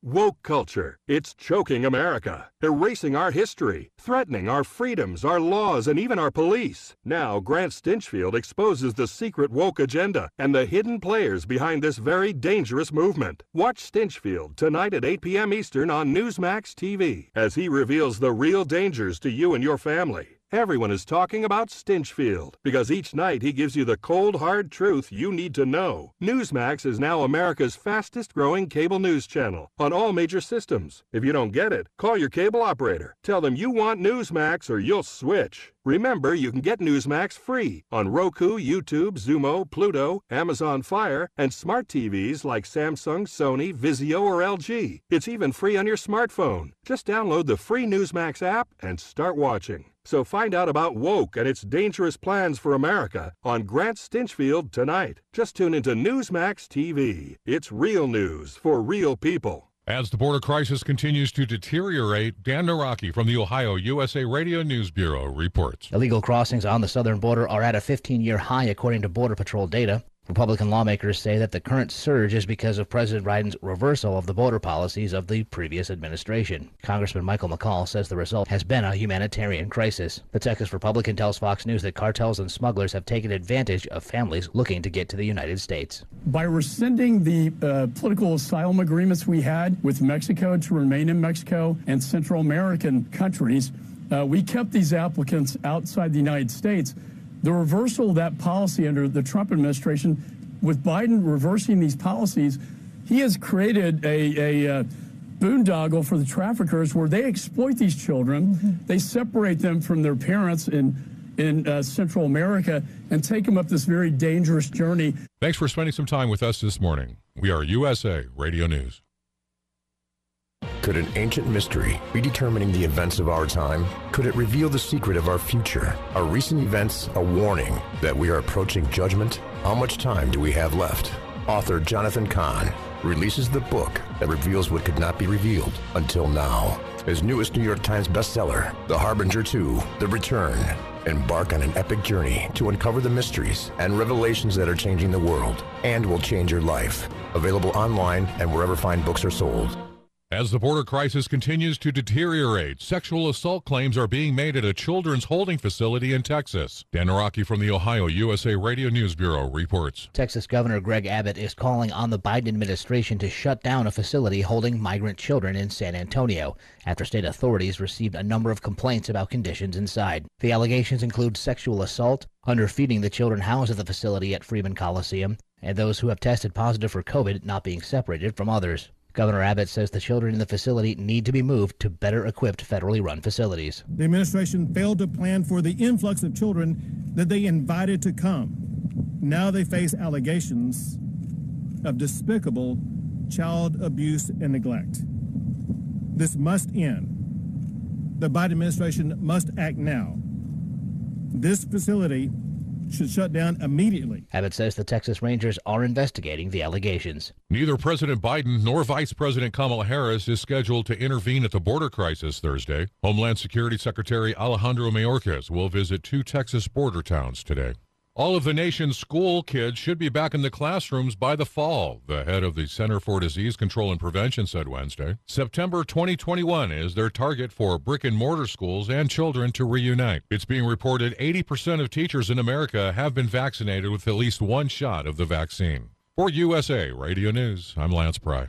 Woke culture. It's choking America, erasing our history, threatening our freedoms, our laws, and even our police. Now, Grant Stinchfield exposes the secret woke agenda and the hidden players behind this very dangerous movement. Watch Stinchfield tonight at 8 p.m. Eastern on Newsmax TV as he reveals the real dangers to you and your family. Everyone is talking about Stinchfield because each night he gives you the cold, hard truth you need to know. Newsmax is now America's fastest growing cable news channel on all major systems. If you don't get it, call your cable operator. Tell them you want Newsmax or you'll switch. Remember, you can get Newsmax free on Roku, YouTube, Xumo, Pluto, Amazon Fire, and smart TVs like Samsung, Sony, Vizio, or LG. It's even free on your smartphone. Just download the free Newsmax app and start watching. So find out about Woke and its dangerous plans for America on Grant Stinchfield tonight. Just tune into Newsmax TV. It's real news for real people. As the border crisis continues to deteriorate, Dan Naraki from the Ohio USA Radio News Bureau reports. Illegal crossings on the southern border are at a 15 year high, according to Border Patrol data. Republican lawmakers say that the current surge is because of President Biden's reversal of the border policies of the previous administration. Congressman Michael McCaul says the result has been a humanitarian crisis. The Texas Republican tells Fox News that cartels and smugglers have taken advantage of families looking to get to the United States. By rescinding the uh, political asylum agreements we had with Mexico to remain in Mexico and Central American countries, uh, we kept these applicants outside the United States the reversal of that policy under the Trump administration, with Biden reversing these policies, he has created a, a uh, boondoggle for the traffickers where they exploit these children, mm-hmm. they separate them from their parents in in uh, Central America and take them up this very dangerous journey. Thanks for spending some time with us this morning. We are USA Radio News. Could an ancient mystery be determining the events of our time? Could it reveal the secret of our future? Are recent events a warning that we are approaching judgment? How much time do we have left? Author Jonathan Cahn releases the book that reveals what could not be revealed until now. His newest New York Times bestseller, The Harbinger 2 The Return. Embark on an epic journey to uncover the mysteries and revelations that are changing the world and will change your life. Available online and wherever fine books are sold. As the border crisis continues to deteriorate, sexual assault claims are being made at a children's holding facility in Texas. Dan Araki from the Ohio USA Radio News Bureau reports. Texas Governor Greg Abbott is calling on the Biden administration to shut down a facility holding migrant children in San Antonio after state authorities received a number of complaints about conditions inside. The allegations include sexual assault, underfeeding the children housed at the facility at Freeman Coliseum, and those who have tested positive for COVID not being separated from others. Governor Abbott says the children in the facility need to be moved to better equipped federally run facilities. The administration failed to plan for the influx of children that they invited to come. Now they face allegations of despicable child abuse and neglect. This must end. The Biden administration must act now. This facility should shut down immediately. Abbott says the Texas Rangers are investigating the allegations. Neither President Biden nor Vice President Kamala Harris is scheduled to intervene at the border crisis Thursday. Homeland Security Secretary Alejandro Mayorkas will visit two Texas border towns today. All of the nation's school kids should be back in the classrooms by the fall, the head of the Center for Disease Control and Prevention said Wednesday. September 2021 is their target for brick and mortar schools and children to reunite. It's being reported 80% of teachers in America have been vaccinated with at least one shot of the vaccine. For USA Radio News, I'm Lance Pry.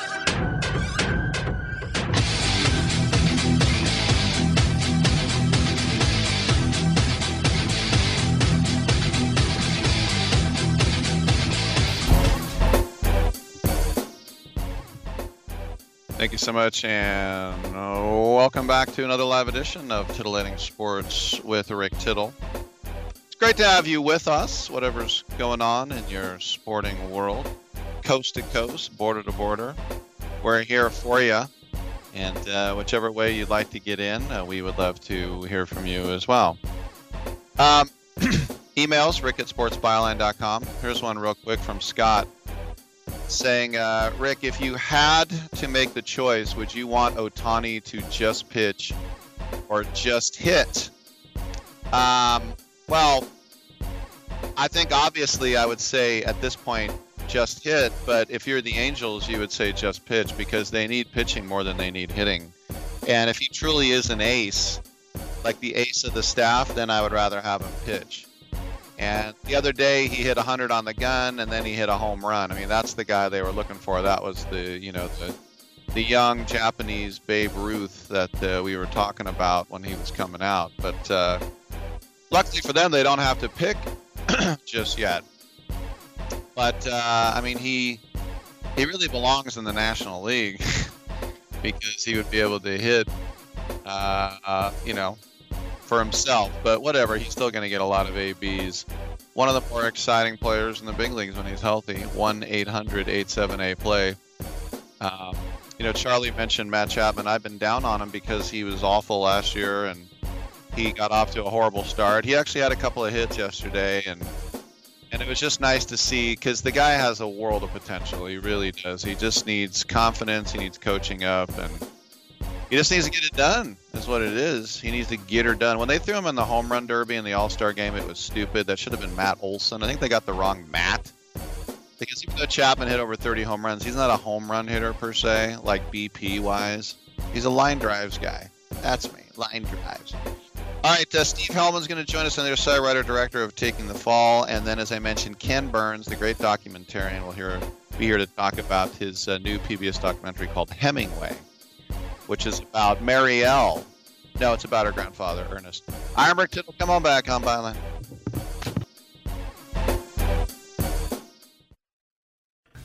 So much, and uh, welcome back to another live edition of Titillating Sports with Rick Tittle. It's great to have you with us, whatever's going on in your sporting world, coast to coast, border to border. We're here for you, and uh, whichever way you'd like to get in, uh, we would love to hear from you as well. Um, emails, rick at sportsbyline.com. Here's one real quick from Scott saying, uh, Rick, if you had to make the choice, would you want Ohtani to just pitch or just hit? Um, well, I think obviously I would say at this point just hit, but if you're the Angels, you would say just pitch because they need pitching more than they need hitting. And if he truly is an ace, like the ace of the staff, then I would rather have him pitch. And the other day he hit 100 on the gun, and then he hit a home run. I mean, that's the guy they were looking for. That was the you know the the young Japanese Babe Ruth that uh, we were talking about when he was coming out. But uh, luckily for them, they don't have to pick just yet. But uh, I mean, he he really belongs in the National League because he would be able to hit, uh, uh, you know, for himself. But whatever, he's still going to get a lot of ABs. One of the more exciting players in the big leagues when he's healthy. 1 800 878 play. Um, you know, Charlie mentioned Matt Chapman. I've been down on him because he was awful last year and he got off to a horrible start. He actually had a couple of hits yesterday and and it was just nice to see because the guy has a world of potential. He really does. He just needs confidence. He needs coaching up, and he just needs to get it done. That's what it is. He needs to get her done. When they threw him in the home run derby in the All Star game, it was stupid. That should have been Matt Olson. I think they got the wrong Matt. Because even though Chapman hit over 30 home runs, he's not a home run hitter per se, like BP wise. He's a line drives guy. That's me, line drives. All right, uh, Steve Hellman's going to join us on the other side, writer director of Taking the Fall, and then, as I mentioned, Ken Burns, the great documentarian, will here be here to talk about his uh, new PBS documentary called Hemingway, which is about Mariel. No, it's about her grandfather, Ernest. Rick Tittle. Come on back on Byline.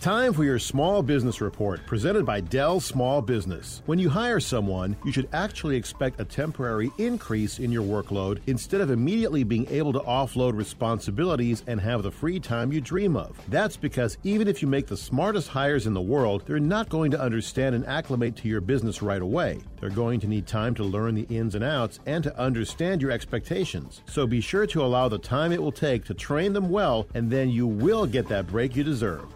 Time for your small business report presented by Dell Small Business. When you hire someone, you should actually expect a temporary increase in your workload instead of immediately being able to offload responsibilities and have the free time you dream of. That's because even if you make the smartest hires in the world, they're not going to understand and acclimate to your business right away. They're going to need time to learn the ins and outs and to understand your expectations. So be sure to allow the time it will take to train them well, and then you will get that break you deserve.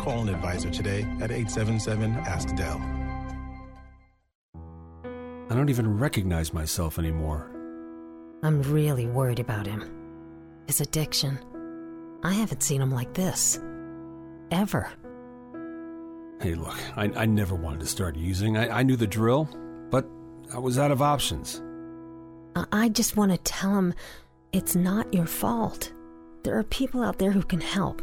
call an advisor today at 877 Ask Dell. I don't even recognize myself anymore. I'm really worried about him. His addiction. I haven't seen him like this. Ever. Hey, look, I, I never wanted to start using. I, I knew the drill, but I was out of options. I, I just want to tell him it's not your fault. There are people out there who can help.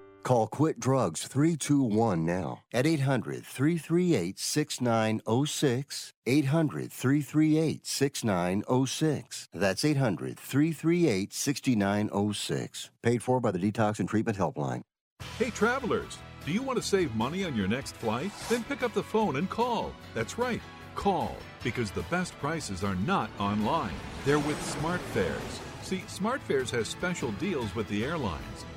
Call Quit Drugs 321 now at 800 338 6906. 800 338 6906. That's 800 338 6906. Paid for by the Detox and Treatment Helpline. Hey, travelers, do you want to save money on your next flight? Then pick up the phone and call. That's right, call, because the best prices are not online. They're with SmartFares. See, SmartFares has special deals with the airlines.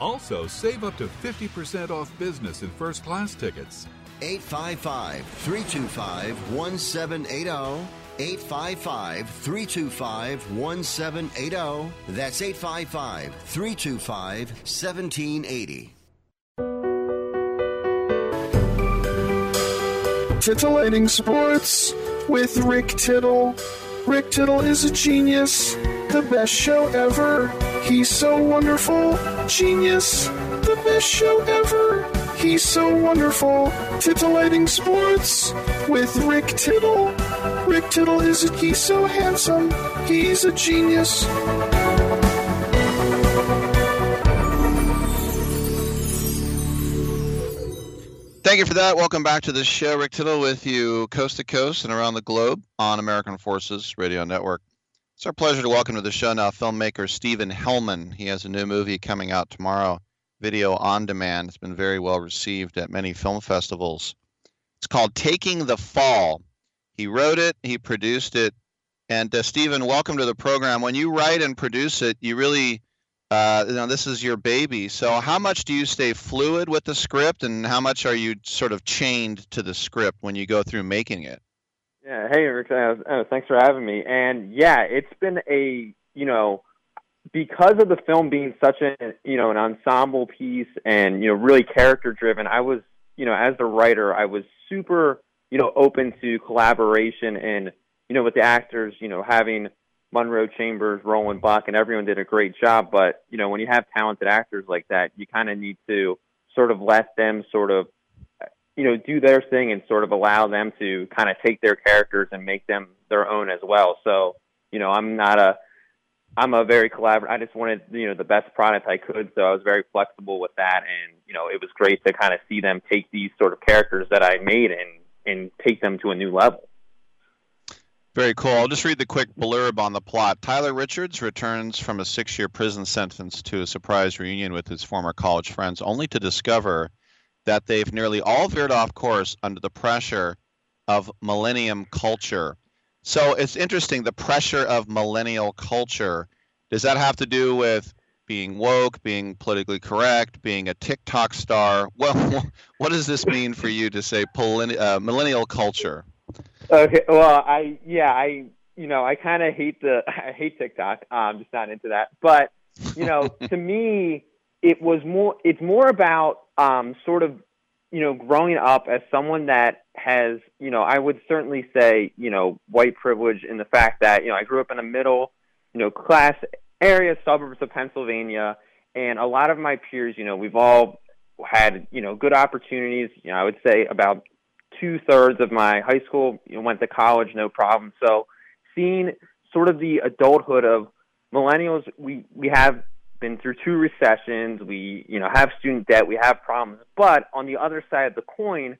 Also, save up to 50% off business and first class tickets. 855 325 1780. 855 325 1780. That's 855 325 1780. Titillating Sports with Rick Tittle. Rick Tittle is a genius, the best show ever. He's so wonderful, genius, the best show ever. He's so wonderful. Titillating Sports with Rick Tittle. Rick Tittle is a, he's so handsome. He's a genius. Thank you for that. Welcome back to the show. Rick Tittle with you coast to coast and around the globe on American Forces Radio Network. It's our pleasure to welcome to the show now filmmaker Stephen Hellman. He has a new movie coming out tomorrow, video on demand. It's been very well received at many film festivals. It's called Taking the Fall. He wrote it, he produced it. And uh, Stephen, welcome to the program. When you write and produce it, you really uh, you know, this is your baby. So, how much do you stay fluid with the script, and how much are you sort of chained to the script when you go through making it? Yeah. Hey. Uh, uh, thanks for having me. And yeah, it's been a you know because of the film being such a you know an ensemble piece and you know really character driven. I was you know as the writer, I was super you know open to collaboration and you know with the actors, you know having Munro Chambers, Roland Buck, and everyone did a great job. But you know, when you have talented actors like that, you kind of need to sort of let them sort of you know do their thing and sort of allow them to kind of take their characters and make them their own as well. So you know, I'm not a I'm a very collaborative. I just wanted you know the best product I could, so I was very flexible with that, and you know it was great to kind of see them take these sort of characters that I made and and take them to a new level. Very cool. I'll just read the quick blurb on the plot. Tyler Richards returns from a six year prison sentence to a surprise reunion with his former college friends, only to discover that they've nearly all veered off course under the pressure of millennium culture. So it's interesting the pressure of millennial culture. Does that have to do with being woke, being politically correct, being a TikTok star? Well, what does this mean for you to say uh, millennial culture? Okay, well, I yeah, I you know, I kind of hate the I hate TikTok. I'm just not into that. But you know, to me, it was more. It's more about um, sort of you know growing up as someone that has you know I would certainly say you know white privilege in the fact that you know I grew up in a middle you know class area suburbs of Pennsylvania, and a lot of my peers, you know, we've all had you know good opportunities. You know, I would say about two thirds of my high school you know, went to college, no problem. So seeing sort of the adulthood of millennials, we we have been through two recessions. We, you know, have student debt. We have problems. But on the other side of the coin,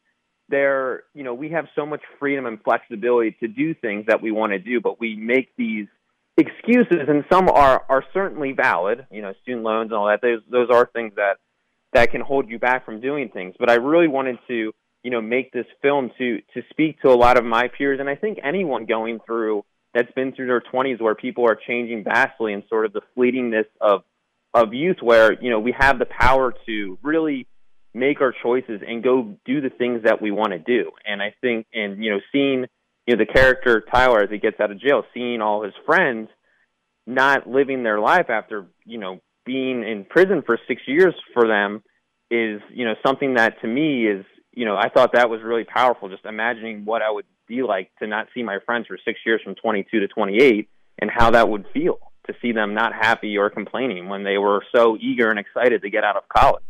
there, you know, we have so much freedom and flexibility to do things that we want to do, but we make these excuses, and some are are certainly valid. You know, student loans and all that. Those those are things that that can hold you back from doing things. But I really wanted to, you know, make this film to to speak to a lot of my peers, and I think anyone going through that's been through their 20s, where people are changing vastly, and sort of the fleetingness of of youth, where you know we have the power to really make our choices and go do the things that we want to do. And I think, and you know, seeing you know the character Tyler as he gets out of jail, seeing all his friends not living their life after you know being in prison for six years for them is you know something that to me is you know I thought that was really powerful. Just imagining what I would be like to not see my friends for six years from 22 to 28, and how that would feel to see them not happy or complaining when they were so eager and excited to get out of college.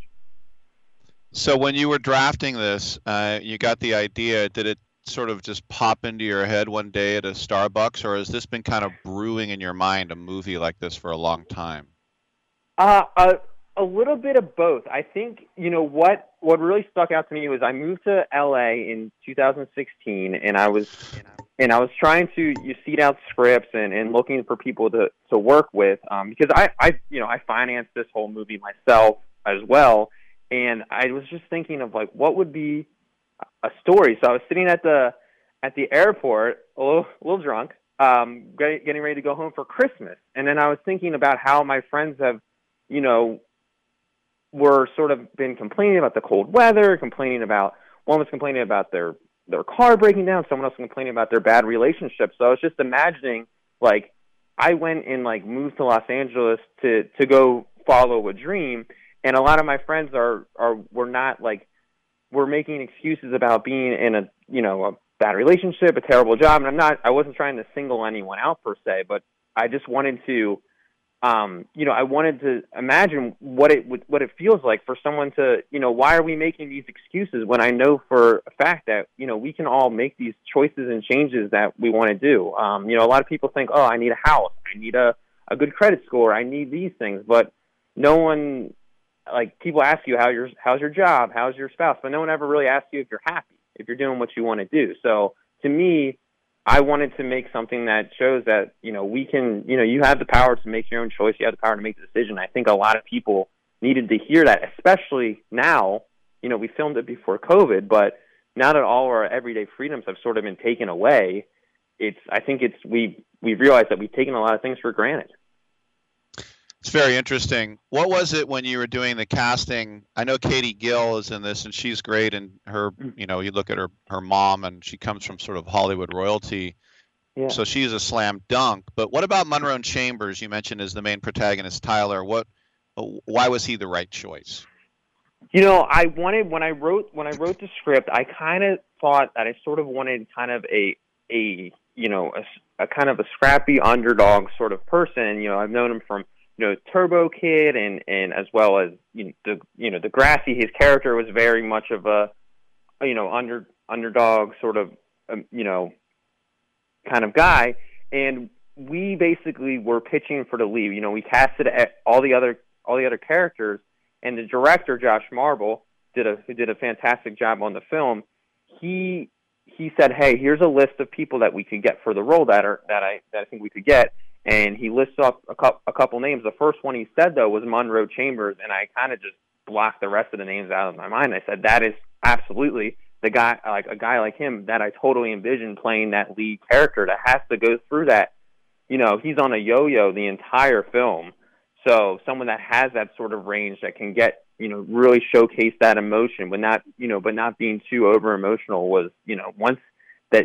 So when you were drafting this, uh, you got the idea. Did it sort of just pop into your head one day at a Starbucks, or has this been kind of brewing in your mind a movie like this for a long time? Uh, a, a little bit of both. I think you know what what really stuck out to me was I moved to LA in 2016, and I was and I was trying to you seed out scripts and, and looking for people to to work with um, because I I you know I financed this whole movie myself as well, and I was just thinking of like what would be a story. So I was sitting at the at the airport, a little, a little drunk, um, getting ready to go home for Christmas, and then I was thinking about how my friends have, you know, were sort of been complaining about the cold weather, complaining about one was complaining about their their car breaking down, someone else complaining about their bad relationship. So I was just imagining like I went and like moved to Los Angeles to to go follow a dream, and a lot of my friends are are were not like we're making excuses about being in a you know a bad relationship, a terrible job, and I'm not. I wasn't trying to single anyone out per se, but I just wanted to, um, you know, I wanted to imagine what it would, what it feels like for someone to, you know, why are we making these excuses when I know for a fact that you know we can all make these choices and changes that we want to do. Um, you know, a lot of people think, oh, I need a house, I need a a good credit score, I need these things, but no one like people ask you how your how's your job, how's your spouse, but no one ever really asks you if you're happy, if you're doing what you want to do. So to me, I wanted to make something that shows that you know we can, you know, you have the power to make your own choice, you have the power to make the decision. I think a lot of people needed to hear that, especially now. You know, we filmed it before COVID, but now that all our everyday freedoms have sort of been taken away, it's I think it's we we've realized that we've taken a lot of things for granted. It's very interesting. What was it when you were doing the casting? I know Katie Gill is in this, and she's great. And her, Mm. you know, you look at her her mom, and she comes from sort of Hollywood royalty, Yeah. so she's a slam dunk. But what about Munro Chambers? You mentioned as the main protagonist, Tyler. What? Why was he the right choice? You know, I wanted when I wrote when I wrote the script, I kind of thought that I sort of wanted kind of a a you know a, a kind of a scrappy underdog sort of person. You know, I've known him from you know Turbo Kid and and as well as you know, the you know Degrassi. His character was very much of a you know under underdog sort of um, you know kind of guy, and we basically were pitching for the lead. You know, we casted all the other all the other characters, and the director Josh Marble did a who did a fantastic job on the film. He he said, "Hey, here's a list of people that we could get for the role that are that I that I think we could get." And he lists off a, couple a couple names. The first one he said though was Munro Chambers, and I kind of just blocked the rest of the names out of my mind. I said that is absolutely the guy, like a guy like him, that I totally envision playing that lead character that has to go through that. You know, he's on a yo-yo the entire film, so someone that has that sort of range that can get you know really showcase that emotion, but not you know, but not being too over emotional was you know once that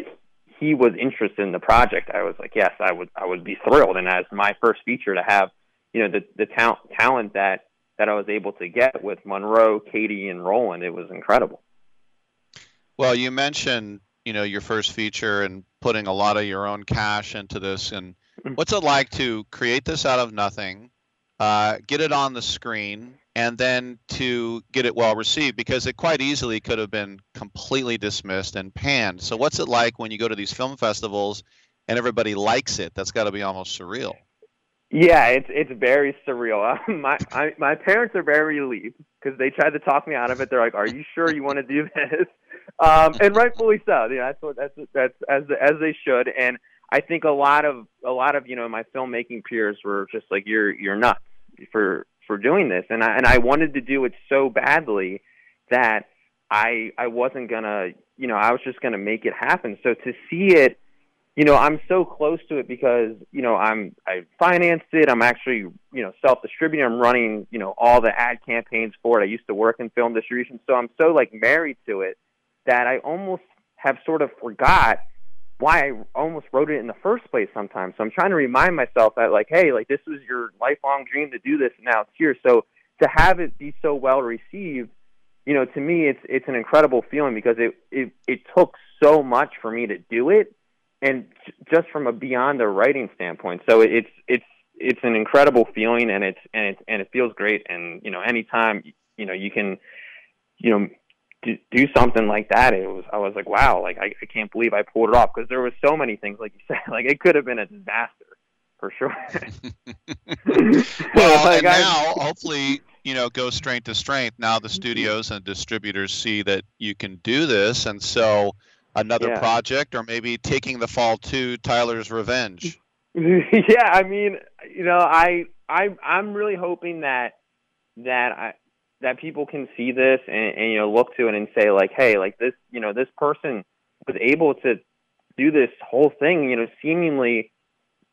he was interested in the project, I was like, yes, I would I would be thrilled. And as my first feature to have you know the the talent talent that that I was able to get with Munro, Katie, and Roland, it was incredible. Well, you mentioned you know your first feature and putting a lot of your own cash into this. And what's it like to create this out of nothing, uh, get it on the screen, and then to get it well received? Because it quite easily could have been completely dismissed and panned. So what's it like when you go to these film festivals and everybody likes it? That's got to be almost surreal. Yeah, it's it's very surreal. my I, my parents are very relieved because they tried to talk me out of it. They're like, "Are you sure you want to do this?" Um, and rightfully so. You know, that's what that's that's as as they should. And I think a lot of a lot of you know my filmmaking peers were just like, "You're you're nuts for for doing this," and I and I wanted to do it so badly that I I wasn't gonna you know I was just gonna make it happen. So to see it you know, I'm so close to it because, you know, I'm I financed it. I'm actually, you know, self-distributing. I'm running, you know, all the ad campaigns for it. I used to work in film distribution, so I'm so like married to it that I almost have sort of forgot why I almost wrote it in the first place sometimes. So I'm trying to remind myself that like, hey, like this was your lifelong dream to do this and now it's here. So to have it be so well received, you know, to me it's it's an incredible feeling because it it, it took so much for me to do it and just from a beyond the writing standpoint. So it's it's it's an incredible feeling, and it's and it's and it feels great. And you know, anytime you know you can, you know, do, do something like that, it was I was like, wow, like I, I can't believe I pulled it off because there was so many things, like you said, like it could have been a disaster for sure. well, like and I, now hopefully you know go strength to strength. Now the studios and distributors see that you can do this, and so another yeah. project, or maybe taking the fall to Tyler's Revenge? yeah, I mean, you know, I I I'm really hoping that that I that people can see this and, and you know look to it and say like, hey, like this, you know, this person was able to do this whole thing, you know, seemingly,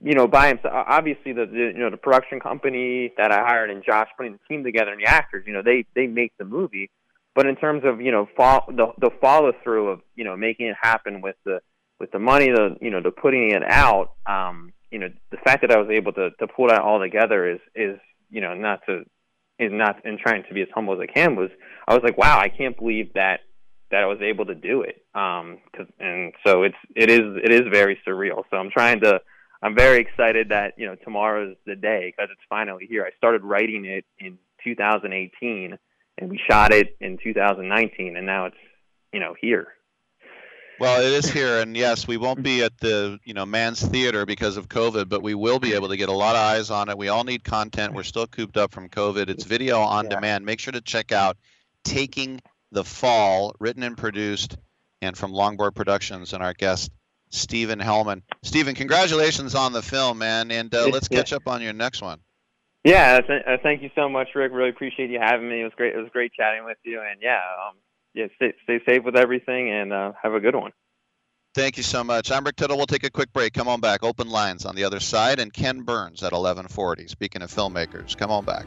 you know, by himself. Obviously, the, the you know the production company that I hired and Josh putting the team together and the actors, you know, they they make the movie. But in terms of you know fo- the the follow through of you know making it happen with the with the money, the you know the putting it out, um, you know the fact that I was able to to pull that all together is is you know not to is not in trying to be as humble as I can was I was like wow I can't believe that that I was able to do it. Um cause, and so it's it is it is very surreal. So I'm trying to I'm very excited that you know tomorrow's the day because it's finally here. I started writing it in 2018 and we shot it in 2019, and now it's you know here. Well, it is here, and yes, we won't be at the you know Mann's Theater because of COVID, but we will be able to get a lot of eyes on it. We all need content. We're still cooped up from COVID. It's video on yeah. demand. Make sure to check out Taking the Fall, written and produced, and from Longboard Productions, and our guest Stephen Hellman. Stephen, congratulations on the film, man, and uh, let's catch up on your next one. Yeah, th- uh, thank you so much, Rick. Really appreciate you having me. It was great. It was great chatting with you, and yeah, um, yeah, stay, stay safe with everything, and uh, have a good one. Thank you so much. I'm Rick Tittle. We'll take a quick break. Come on back. Open lines on the other side, and Ken Burns at 11:40. Speaking of filmmakers, come on back.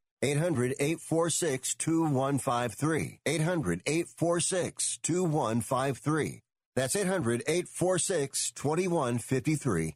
800 846 2153. 800 846 2153. That's 800 846 2153.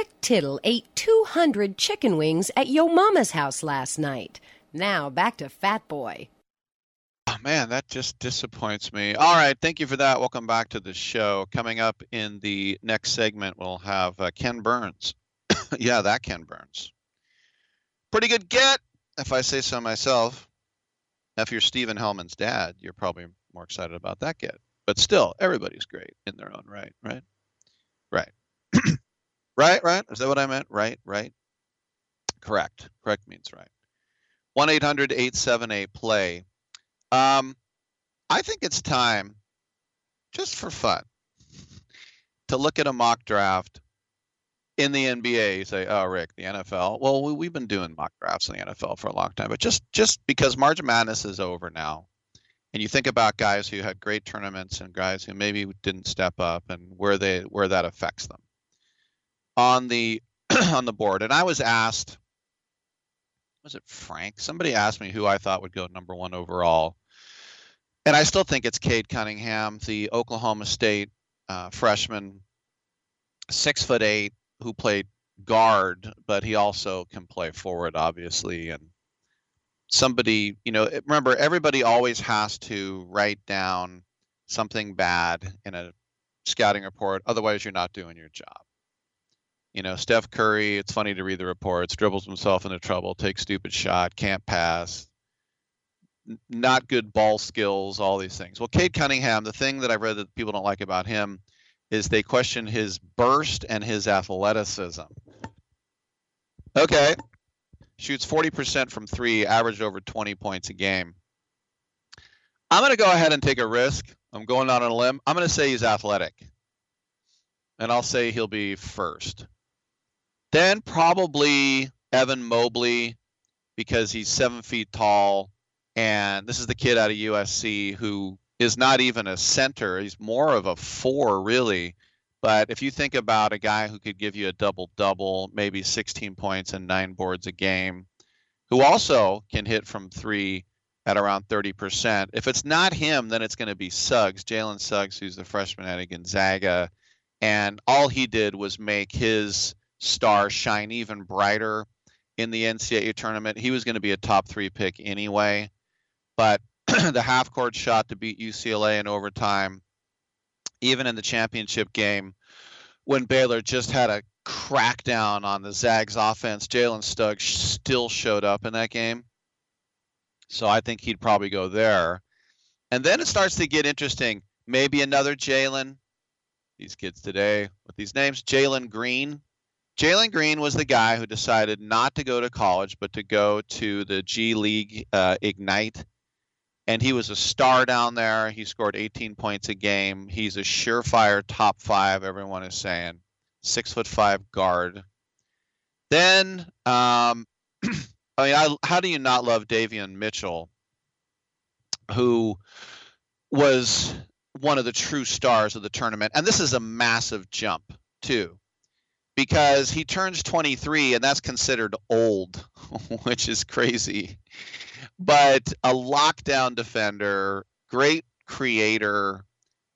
Rick Tittle ate 200 chicken wings at Yo Mama's house last night. Now back to Fat Boy. Oh, man, that just disappoints me. All right, thank you for that. Welcome back to the show. Coming up in the next segment, we'll have uh, Ken Burns. yeah, that Ken Burns. Pretty good get, if I say so myself. If you're Stephen Hellman's dad, you're probably more excited about that get. But still, everybody's great in their own right, right? Right. Right, right? Is that what I meant? Right, right? Correct. Correct means right. 1 800 878 play. Um, I think it's time, just for fun, to look at a mock draft in the NBA. You say, "Oh, Rick, the NFL." Well, we, we've been doing mock drafts in the NFL for a long time, but just just because March Madness is over now, and you think about guys who had great tournaments and guys who maybe didn't step up and where they where that affects them on the on the board. And I was asked, was it Frank? Somebody asked me who I thought would go number one overall and I still think it's Cade Cunningham, the Oklahoma State uh, freshman, six foot eight, who played guard, but he also can play forward, obviously. And somebody, you know, remember, everybody always has to write down something bad in a scouting report, otherwise, you're not doing your job. You know, Steph Curry, it's funny to read the reports, dribbles himself into trouble, takes stupid shot, can't pass, not good ball skills, all these things. Well, Cade Cunningham, the thing that I've read that people don't like about him is they question his burst and his athleticism. Okay. Shoots 40% from three, averaged over 20 points a game. I'm going to go ahead and take a risk. I'm going out on a limb. I'm going to say he's athletic. And I'll say he'll be first. Then probably Evan Mobley because he's seven feet tall and this is the kid out of USC who is not even a center. He's more of a four, really. But if you think about a guy who could give you a double double, maybe 16 points and nine boards a game, who also can hit from three at around 30%. If it's not him, then it's going to be Suggs, Jalen Suggs, who's the freshman out of Gonzaga. And all he did was make his star shine even brighter in the NCAA tournament. He was going to be a top three pick anyway but the half court shot to beat UCLA in overtime, even in the championship game, when Baylor just had a crackdown on the Zags offense, Jalen Suggs still showed up in that game. So I think he'd probably go there. And then it starts to get interesting. Maybe another Jalen. These kids today with these names Jalen Green. Jalen Green was the guy who decided not to go to college, but to go to the G League uh, Ignite. And he was a star down there. He scored 18 points a game. He's a surefire top five, everyone is saying. Six foot five guard. Then, um, I mean, I, how do you not love Davion Mitchell, who was one of the true stars of the tournament? And this is a massive jump, too because he turns 23 and that's considered old, which is crazy. But a lockdown defender, great creator,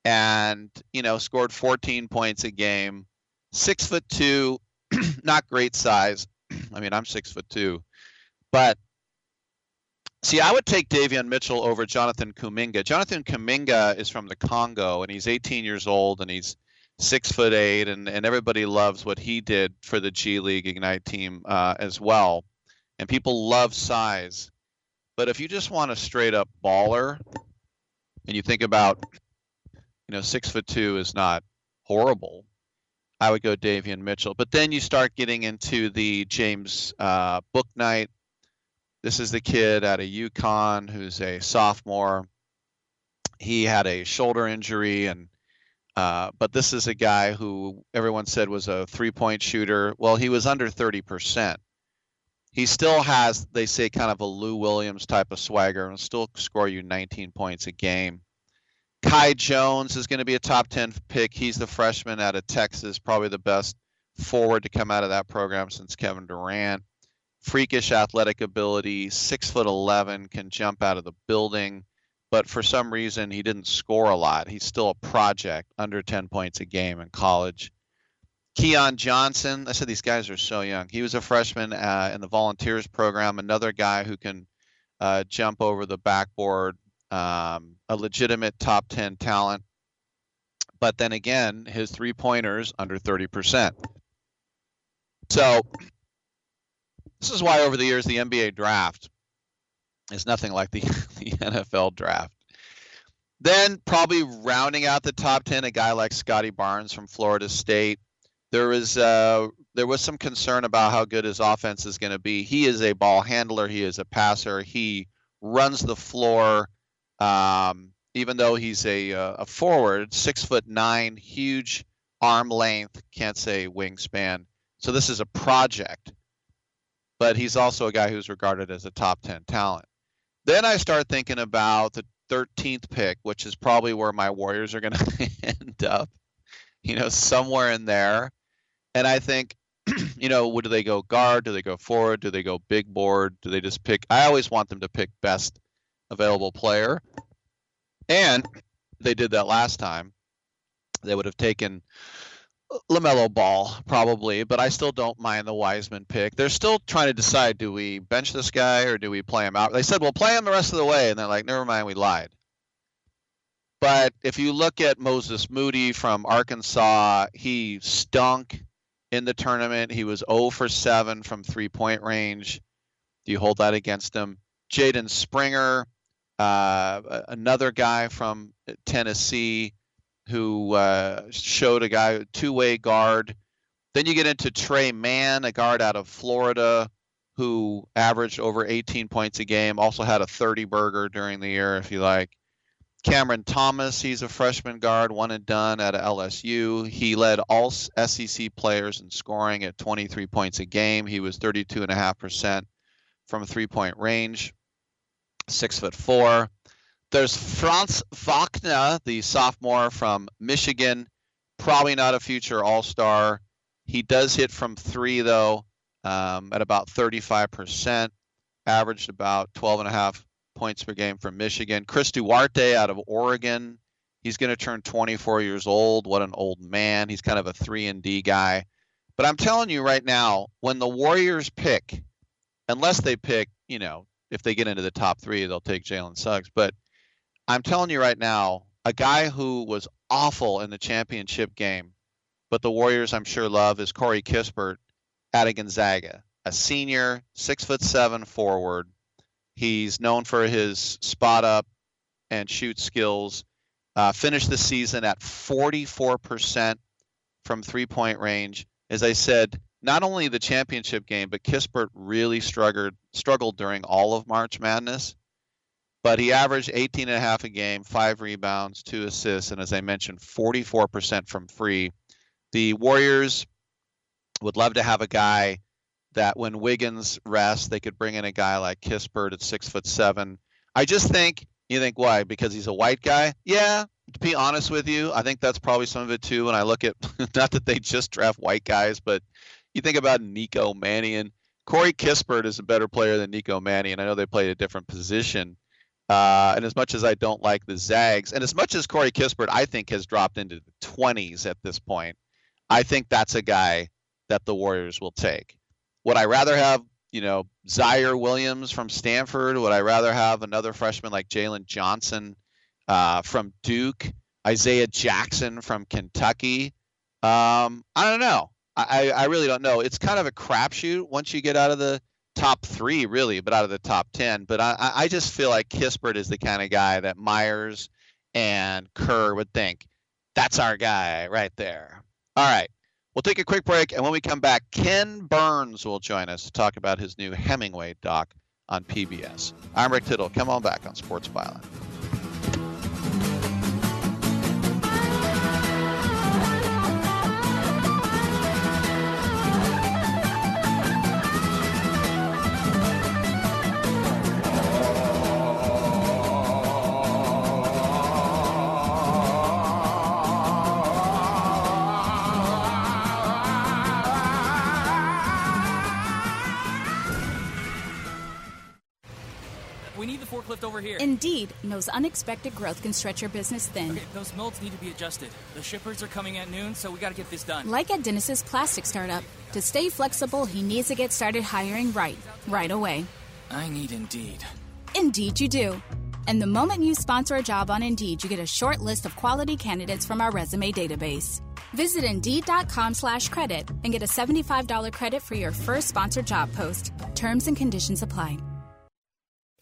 and you know scored 14 points a game. Six foot two, not great size. I mean, I'm six foot two, but see, I would take Davion Mitchell over Jonathan Kuminga. Jonathan Kuminga is from the Congo, and he's 18 years old, and he's six foot eight, and, and everybody loves what he did for the G League Ignite team uh, as well. And people love size. But if you just want a straight up baller, and you think about, you know, six foot two is not horrible, I would go Davion Mitchell. But then you start getting into the James uh, Bouknight. This is the kid out of UConn who's a sophomore. He had a shoulder injury and uh, but this is a guy who everyone said was a three point shooter. Well, he was under 30%. He still has, they say, kind of a Lou Williams type of swagger and still score you 19 points a game. Kai Jones is going to be a top 10 pick. He's the freshman out of Texas, probably the best forward to come out of that program since Kevin Durant. Freakish athletic ability, six foot 11, can jump out of the building but for some reason he didn't score a lot. He's still a project, under 10 points a game in college. Keon Johnson, I said these guys are so young. He was a freshman uh, in the Volunteers program, another guy who can uh, jump over the backboard, um, a legitimate top 10 talent. But then again, his three pointers under 30%. So, this is why over the years the NBA draft is nothing like the, the NFL draft. Then probably rounding out the top ten, a guy like Scottie Barnes from Florida State. There was uh, there was some concern about how good his offense is going to be. He is a ball handler. He is a passer. He runs the floor. Um, even though he's a uh, a forward, six foot nine, huge arm length, can't say wingspan. So this is a project, but he's also a guy who's regarded as a top ten talent. Then I start thinking about the 13th pick, which is probably where my Warriors are going to end up, you know, somewhere in there. And I think, you know, would they go guard? Do they go forward? Do they go big board? Do they just pick? I always want them to pick best available player. And they did that last time. They would have taken LaMelo Ball probably, but I still don't mind the Wiseman pick. They're still trying to decide: do we bench this guy or do we play him out? They said we'll play him the rest of the way, and they're like, never mind, we lied. But if you look at Moses Moody from Arkansas, he stunk in the tournament. He was 0 for 7 from three point range. Do you hold that against him? Jaden Springer, uh, another guy from Tennessee who uh, showed a guy two-way guard. Then you get into Tre Mann, a guard out of Florida, who averaged over 18 points a game. Also had a 30 burger during the year, if you like. Cameron Thomas, he's a freshman guard, one and done at LSU. He led all SEC players in scoring at 23 points a game. He was 32.5% from three point range, six foot four. There's Franz Wagner, the sophomore from Michigan, probably not a future All Star. He does hit from three though, um, at about 35%, averaged about 12 and a half points per game from Michigan. Chris Duarte out of Oregon. He's going to turn 24 years old. What an old man. He's kind of a 3 and D guy. But I'm telling you right now, when the Warriors pick, unless they pick, you know, if they get into the top 3, they'll take Jalen Suggs, but I'm telling you right now, a guy who was awful in the championship game, but the Warriors I'm sure love is Corey Kispert at a Gonzaga, a senior, six foot seven forward. He's known for his spot up and shoot skills. Uh, finished the season at 44% from three point range. As I said, not only the championship game, but Kispert really struggled struggled during all of March Madness. But he averaged 18 and a half a game, five rebounds, two assists, and as I mentioned, 44% from free. The Warriors would love to have a guy that when Wiggins rests, they could bring in a guy like Kispert at six foot seven. I just think you think why? Because he's a white guy? Yeah. To be honest with you, I think that's probably some of it too. When I look at not that they just draft white guys, but you think about Nico Mannion. Corey Kispert is a better player than Nico Mannion. I know they played a different position. Uh, and as much as I don't like the Zags, and as much as Corey Kispert, I think has dropped into the 20s at this point, I think that's a guy that the Warriors will take. Would I rather have, you know, Ziaire Williams from Stanford? Would I rather have another freshman like Jalen Johnson uh, from Duke? Isaiah Jackson from Kentucky? Um, I don't know. I, I really don't know. It's kind of a crapshoot once you get out of the top three, really, but out of the top 10. But I, I just feel like Kispert is the kind of guy that Myers and Kerr would think that's our guy right there. All right. We'll take a quick break, and when we come back, Ken Burns will join us to talk about his new Hemingway doc on PBS. I'm Rick Tittle. Come on back on Sports Byline. Forklift over here. Indeed knows unexpected growth can stretch your business thin. Okay, those molds need to be adjusted. The shippers are coming at noon, so we got to get this done. Like at Dennis's plastic startup. To stay flexible, he needs to get started hiring right, right away. I need Indeed. Indeed, you do. And the moment you sponsor a job on Indeed, you get a short list of quality candidates from our resume database. Visit Indeed.com slash credit and get a $75 credit for your first sponsored job post. Terms and conditions apply.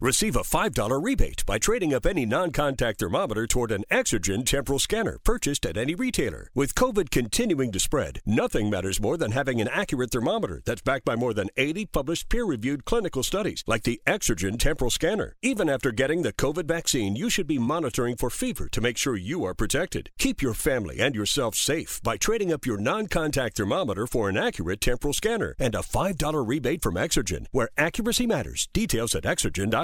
Receive a $5 rebate by trading up any non contact thermometer toward an Exergen temporal scanner purchased at any retailer. With COVID continuing to spread, nothing matters more than having an accurate thermometer that's backed by more than 80 published peer reviewed clinical studies, like the Exergen temporal scanner. Even after getting the COVID vaccine, you should be monitoring for fever to make sure you are protected. Keep your family and yourself safe by trading up your non contact thermometer for an accurate temporal scanner and a $5 rebate from Exergen, where accuracy matters. Details at exergen.com.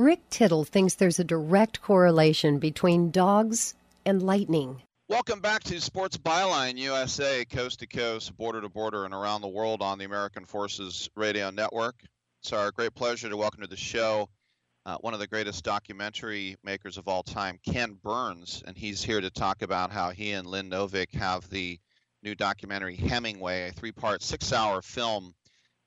Rick Tittle thinks there's a direct correlation between dogs and lightning. Welcome back to Sports Byline USA, coast to coast, border to border, and around the world on the American Forces Radio Network. It's our great pleasure to welcome to the show uh, one of the greatest documentary makers of all time, Ken Burns, and he's here to talk about how he and Lynn Novick have the new documentary Hemingway, a three-part, six-hour film,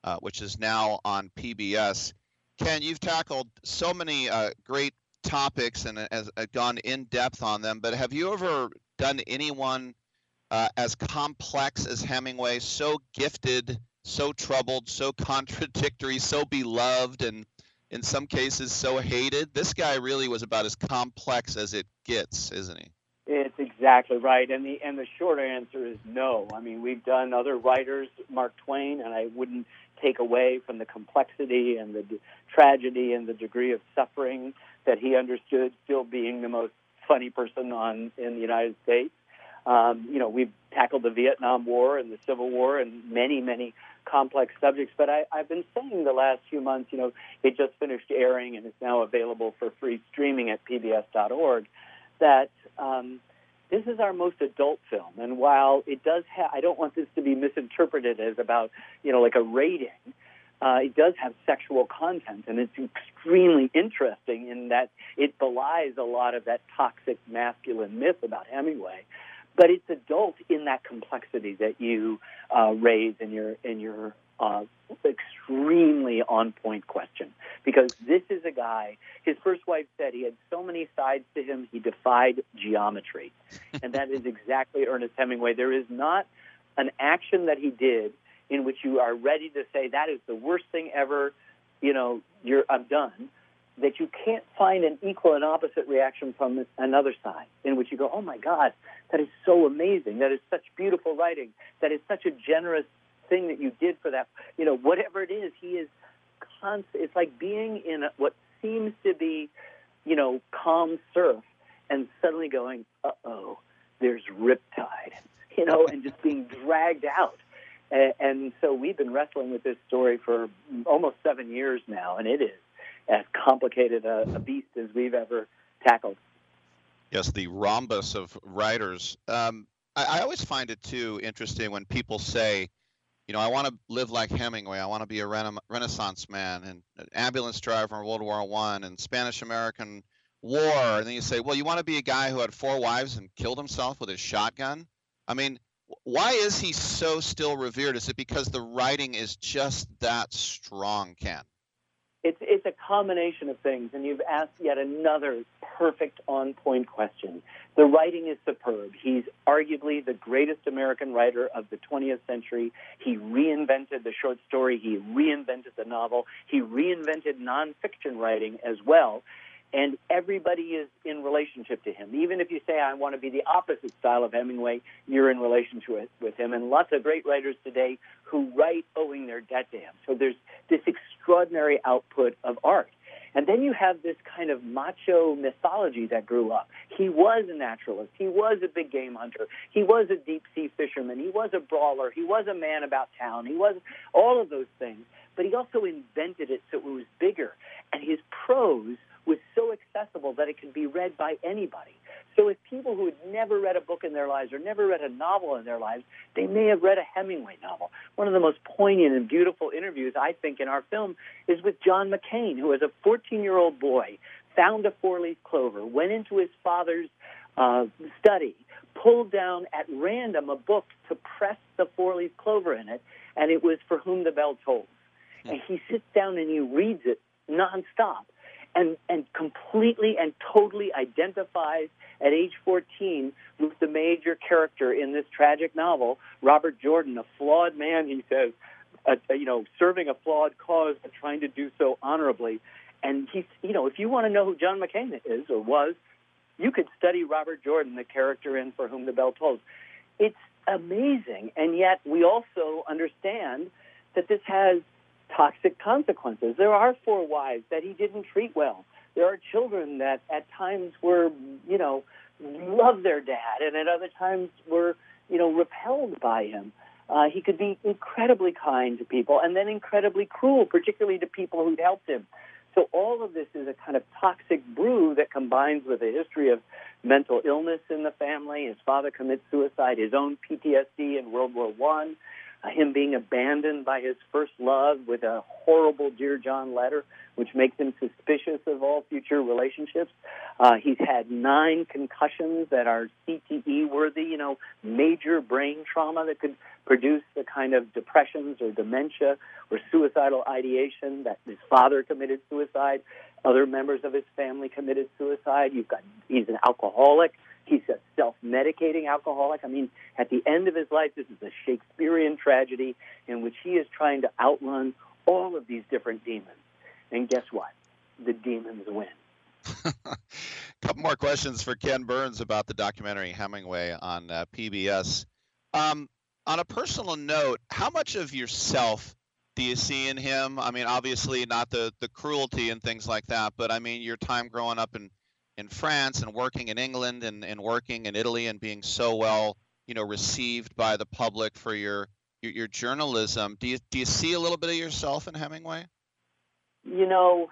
uh, which is now on PBS. Ken, you've tackled so many uh, great topics and has uh, gone in depth on them, but have you ever done anyone uh, as complex as Hemingway, so gifted, so troubled, so contradictory, so beloved, and in some cases so hated? This guy really was about as complex as it gets, isn't he? It's exactly right, and the and the short answer is no. I mean, we've done other writers, Mark Twain, and I wouldn't take away from the complexity and the d- tragedy and the degree of suffering that he understood, still being the most funny person on in the United States. Um, you know, we've tackled the Vietnam War and the Civil War and many, many complex subjects. But I, I've been saying the last few months, you know, it just finished airing and is now available for free streaming at pbs.org, that um, this is our most adult film. And while it does have, I don't want this to be misinterpreted as about, you know, like a rating. Uh, it does have sexual content, and it's extremely interesting in that it belies a lot of that toxic masculine myth about Hemingway. But it's adult in that complexity that you uh, raise in your in your uh, extremely on point question because this is a guy. His first wife said he had so many sides to him he defied geometry, and that is exactly Ernest Hemingway. There is not an action that he did in which you are ready to say that is the worst thing ever. You know, you're I'm done. That you can't find an equal and opposite reaction from another side, in which you go, "Oh my God, that is so amazing! That is such beautiful writing! That is such a generous thing that you did for that. You know, whatever it is, he is constant. It's like being in a, what seems to be, you know, calm surf, and suddenly going, "Uh oh, there's riptide," you know, and just being dragged out. And, and so we've been wrestling with this story for almost seven years now, and it is as complicated a, a beast as we've ever tackled. Yes, the rhombus of writers. Um, I, I always find it too interesting when people say, you know, I want to live like Hemingway. I want to be a rena- Renaissance man and an ambulance driver in World War One and Spanish American War. And then you say, well, you want to be a guy who had four wives and killed himself with his shotgun. I mean, why is he so still revered? Is it because the writing is just that strong, Ken? It's it's a combination of things, and you've asked yet another perfect on point question. The writing is superb. He's arguably the greatest American writer of the 20th century. He reinvented the short story. He reinvented the novel. He reinvented nonfiction writing as well. And everybody is in relationship to him. Even if you say, I want to be the opposite style of Hemingway, you're in relationship with him. And lots of great writers today who write owing their debt to him. So there's this extraordinary output of art. And then you have this kind of macho mythology that grew up. He was a naturalist. He was a big game hunter. He was a deep sea fisherman. He was a brawler. He was a man about town. He was all of those things. but he also invented it so it was bigger. And his prose was so accessible that it could be read by anybody. So if people who had never read a book in their lives or never read a novel in their lives, they may have read a Hemingway novel. One of the most poignant and beautiful interviews, I think, in our film is with John McCain, who as a 14 year old boy found a four leaf clover, went into his father's uh, study, pulled down at random a book to press the four leaf clover in it, and it was For Whom the Bell Tolls. And he sits down and he reads it nonstop and, and completely and totally identifies at age 14 with the major character in this tragic novel, Robert Jordan, a flawed man, he says, uh, you know, serving a flawed cause but trying to do so honorably. And he's, you know, if you want to know who John McCain is or was, you could study Robert Jordan, the character in For Whom the Bell Tolls. It's amazing, and yet we also understand that this has toxic consequences. There are four wives that he didn't treat well. There are children that at times were, you know, loved their dad, and at other times were, you know, repelled by him. Uh, he could be incredibly kind to people and then incredibly cruel, particularly to people who'd helped him. So all of this is a kind of toxic brew that combines with a history of mental illness in the family. His father commits suicide, his own PTSD in World War One, him being abandoned by his first love with a horrible Dear John letter, which makes him suspicious of all future relationships. Uh, he's had nine concussions that are CTE worthy, you know, major brain trauma that could produce the kind of depressions or dementia or suicidal ideation that his father committed suicide. Other members of his family committed suicide. You've got he's an alcoholic. He's a self-medicating alcoholic. I mean, at the end of his life, this is a Shakespearean tragedy in which he is trying to outrun all of these different demons. And guess what? The demons win. A couple more questions for Ken Burns about the documentary Hemingway on uh, PBS. Um, on a personal note, how much of yourself do you see in him? I mean, obviously not the the cruelty and things like that, but I mean your time growing up in in France and working in England and, and working in Italy and being so well, you know, received by the public for your your, your journalism. Do you do you see a little bit of yourself in Hemingway? You know,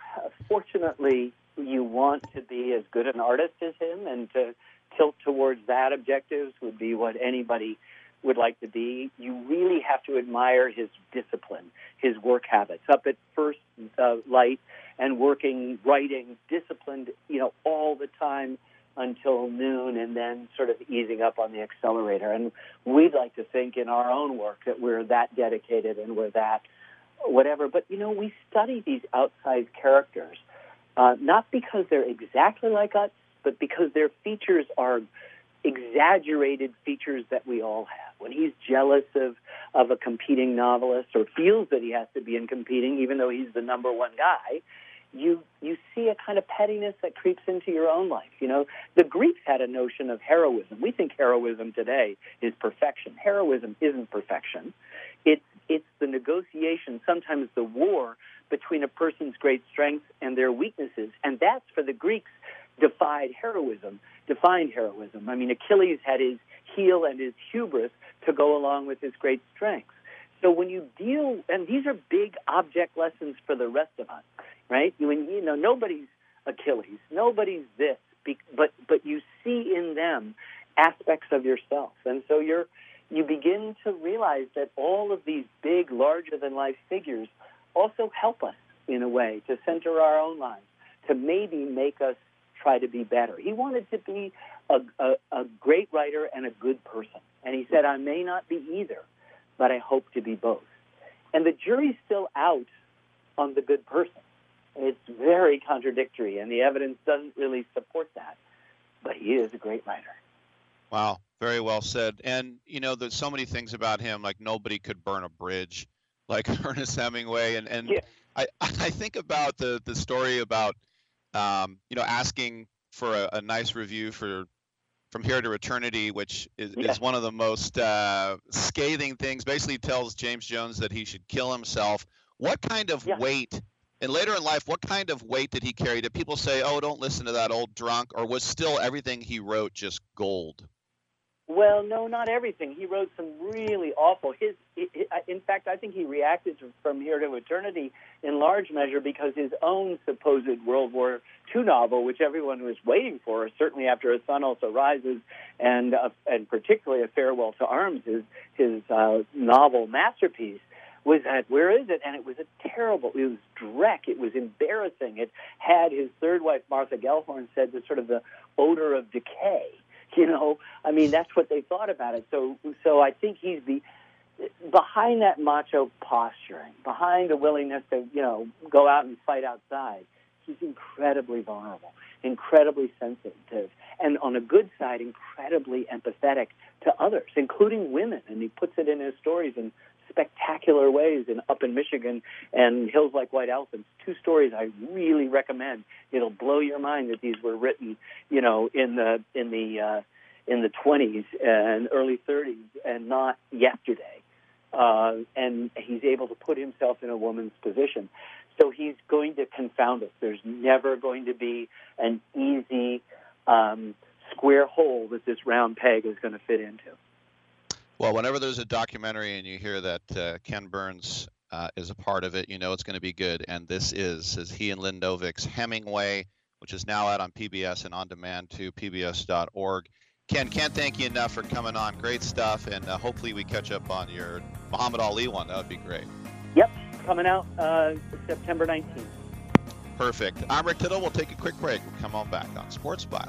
fortunately, you want to be as good an artist as him, and to tilt towards that objectives would be what anybody would like to be. You really have to admire his discipline, his work habits. Up at first uh, light and working, writing, disciplined, you know, all the time until noon, and then sort of easing up on the accelerator. And we'd like to think in our own work that we're that dedicated and we're that whatever. But you know, we study these outsized characters uh, not because they're exactly like us, but because their features are exaggerated features that we all have. When he's jealous of, of a competing novelist or feels that he has to be in competing, even though he's the number one guy, you you see a kind of pettiness that creeps into your own life. You know, the Greeks had a notion of heroism. We think heroism today is perfection. Heroism isn't perfection. It's it's the negotiation, sometimes the war between a person's great strengths and their weaknesses, and that's for the Greeks defied heroism, defined heroism. I mean, Achilles had his heel and his hubris to go along with his great strengths. So when you deal, and these are big object lessons for the rest of us, right? When you know nobody's Achilles, nobody's this, but but you see in them aspects of yourself, and so you're you begin to realize that all of these big, larger than life figures also help us in a way to center our own lives, to maybe make us try to be better. He wanted to be a, a, a great writer and a good person. And he said, I may not be either, but I hope to be both. And the jury's still out on the good person. It's very contradictory, and the evidence doesn't really support that. But he is a great writer. Wow, very well said. And you know, there's so many things about him. Like nobody could burn a bridge, like Ernest Hemingway. And and yeah. I I think about the the story about um, you know asking for a, a, nice review for from here to eternity, which is, yeah. is one of the most uh, scathing things. Basically, tells James Jones that he should kill himself. What kind of yeah. weight? And later in life, what kind of weight did he carry? Did people say, "Oh, don't listen to that old drunk," or was still everything he wrote just gold? Well, no, not everything. He wrote some really awful. His, in fact, I think he reacted From Here to Eternity in large measure because his own supposed World War II novel, which everyone was waiting for, certainly after A Sun Also Rises, and uh, and particularly A Farewell to Arms, his his uh, novel masterpiece, was at where is it? And it was a terrible. It was dreck. It was embarrassing. It had his third wife Martha Gellhorn said the sort of the odor of decay. You know, I mean that's what they thought about it. So so I think he's the behind that macho posturing, behind a willingness to you know go out and fight outside. He's incredibly vulnerable, incredibly sensitive, and on a good side, incredibly empathetic to others, including women. And he puts it in his stories in spectacular ways in Up in Michigan and Hills Like White Elephants. Two stories I really recommend. It'll blow your mind that these were written, you know, in the in the uh, in the 20s and early 30s and not yesterday. Uh, and he's able to put himself in a woman's position. So he's going to confound us. There's never going to be an easy um, square hole that this round peg is going to fit into. Well, whenever there's a documentary and you hear that uh, Ken Burns uh, is a part of it, you know it's going to be good. And this is, as he and Lynn Novick's Hemingway, which is now out on PBS and on demand to pbs.org. Ken, can't thank you enough for coming on. Great stuff, and uh, hopefully we catch up on your Muhammad Ali one. That would be great. Yep, coming out uh, September 19th. Perfect. I'm Rick Tittle. We'll take a quick break. We'll come on back on Sports Bio.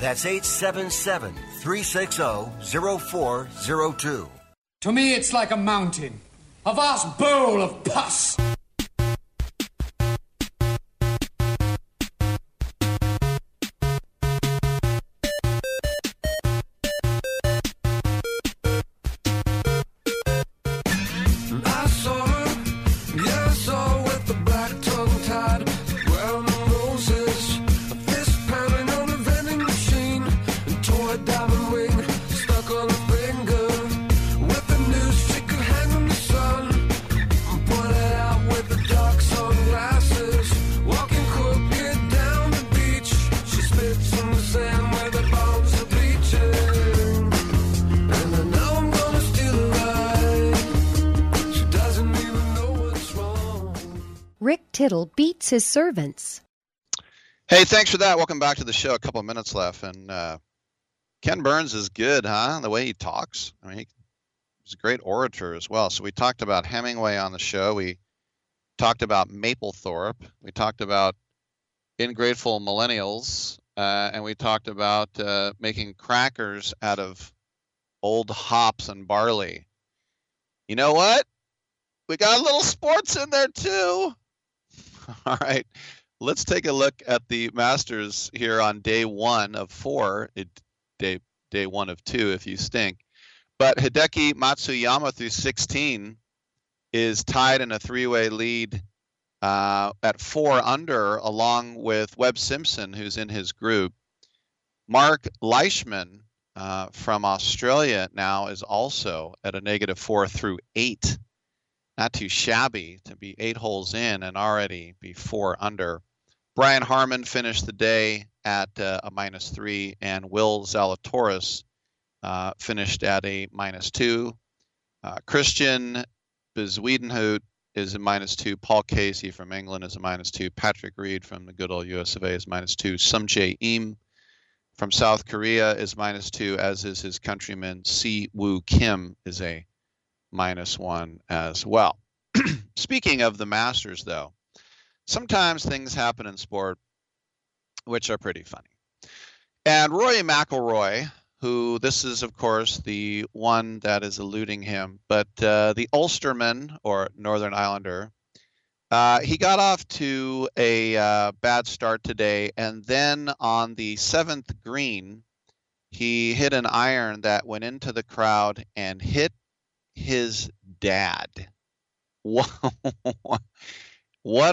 That's 877 360 0402. To me, it's like a mountain, a vast bowl of pus. Beats his servants. Hey, thanks for that. Welcome back to the show. A couple of minutes left, and uh, Ken Burns is good, huh? The way he talks. I mean, he's a great orator as well. So we talked about Hemingway on the show. We talked about Mapplethorpe. We talked about ingrateful millennials, uh, and we talked about uh, making crackers out of old hops and barley. You know what? We got a little sports in there too. All right. Let's take a look at the Masters here on day one of four. It, day day one of two if you stink. But Hideki Matsuyama through 16 is tied in a three-way lead uh, at four under, along with Webb Simpson, who's in his group. Mark Leishman uh, from Australia now is also at a negative four through eight. Not too shabby to be eight holes in and already be four under. Brian Harman finished the day at uh, a minus three, and Will Zalatoris uh, finished at a minus two. Uh, Christiaan Bezuidenhout is a minus two. Paul Casey from England is a minus two. Patrick Reed from the good old US of A is minus two. Sungjae Im from South Korea is minus two, as is his countryman Si Woo Kim is a minus one as well. Speaking of the Masters, though, sometimes things happen in sport which are pretty funny. And Rory McIlroy, who this is, of course, the one that is eluding him, but uh, the Ulsterman or Northern Islander, uh, he got off to a uh, bad start today, and then on the seventh green, he hit an iron that went into the crowd and hit his dad. what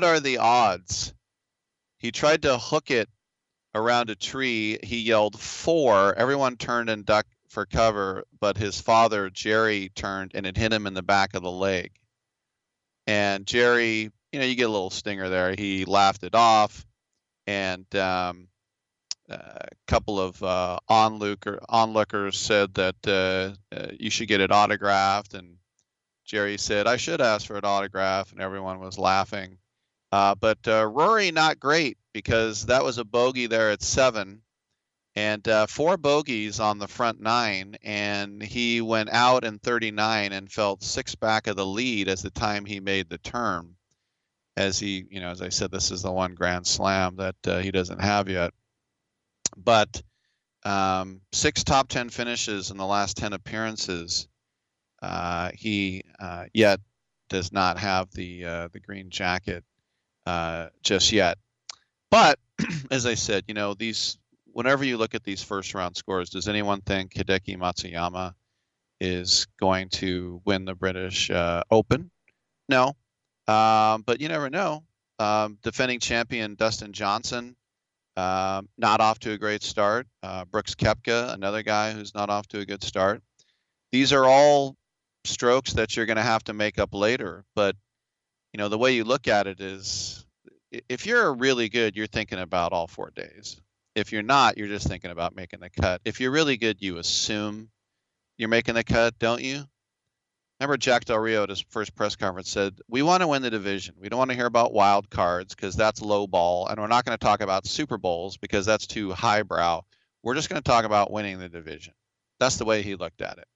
are the odds? He tried to hook it around a tree. He yelled four. Everyone turned and ducked for cover, but his father, Jerry, turned and it hit him in the back of the leg. And Jerry, you know, you get a little stinger there. He laughed it off, and um, a couple of uh, onlooker, onlookers said that uh, uh, you should get it autographed, and Jerry said I should ask for an autograph, and everyone was laughing. Uh, but uh, Rory not great because that was a bogey there at seven, and uh, four bogeys on the front nine, and he went out in 39 and felt six back of the lead as the time he made the turn. As he, you know, as I said, this is the one Grand Slam that uh, he doesn't have yet. But um, six top 10 finishes in the last 10 appearances. Uh, he uh, yet does not have the uh, the green jacket uh, just yet. But as I said, you know, these whenever you look at these first round scores, does anyone think Hideki Matsuyama is going to win the British uh, Open? No, um, but you never know. Um, defending champion Dustin Johnson, um, not off to a great start. Uh, Brooks Koepka, another guy who's not off to a good start. These are all strokes that you're going to have to make up later. But you know, the way you look at it is, if you're really good, you're thinking about all four days. If you're not, you're just thinking about making the cut. If you're really good, you assume you're making the cut, don't you? Remember Jack Del Rio at his first press conference said, "We want to win the division. We don't want to hear about wild cards because that's low ball, and we're not going to talk about Super Bowls because that's too highbrow. We're just going to talk about winning the division." That's the way he looked at it.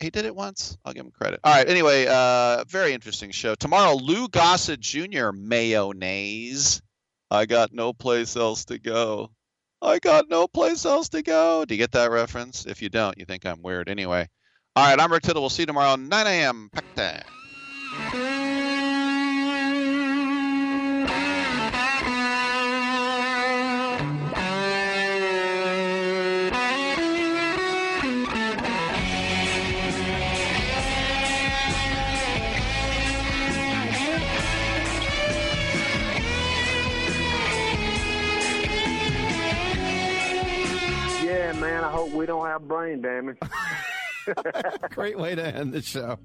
He did it once. I'll give him credit. All right. Anyway, uh, very interesting show tomorrow. Lou Gossett Jr. Mayonnaise. I got no place else to go. I got no place else to go. Do you get that reference? If you don't, you think I'm weird. Anyway. All right, I'm Rick Tittle. We'll see you tomorrow, 9 a.m. Pack time. Yeah, man. I hope we don't have brain damage. Great way to end the show.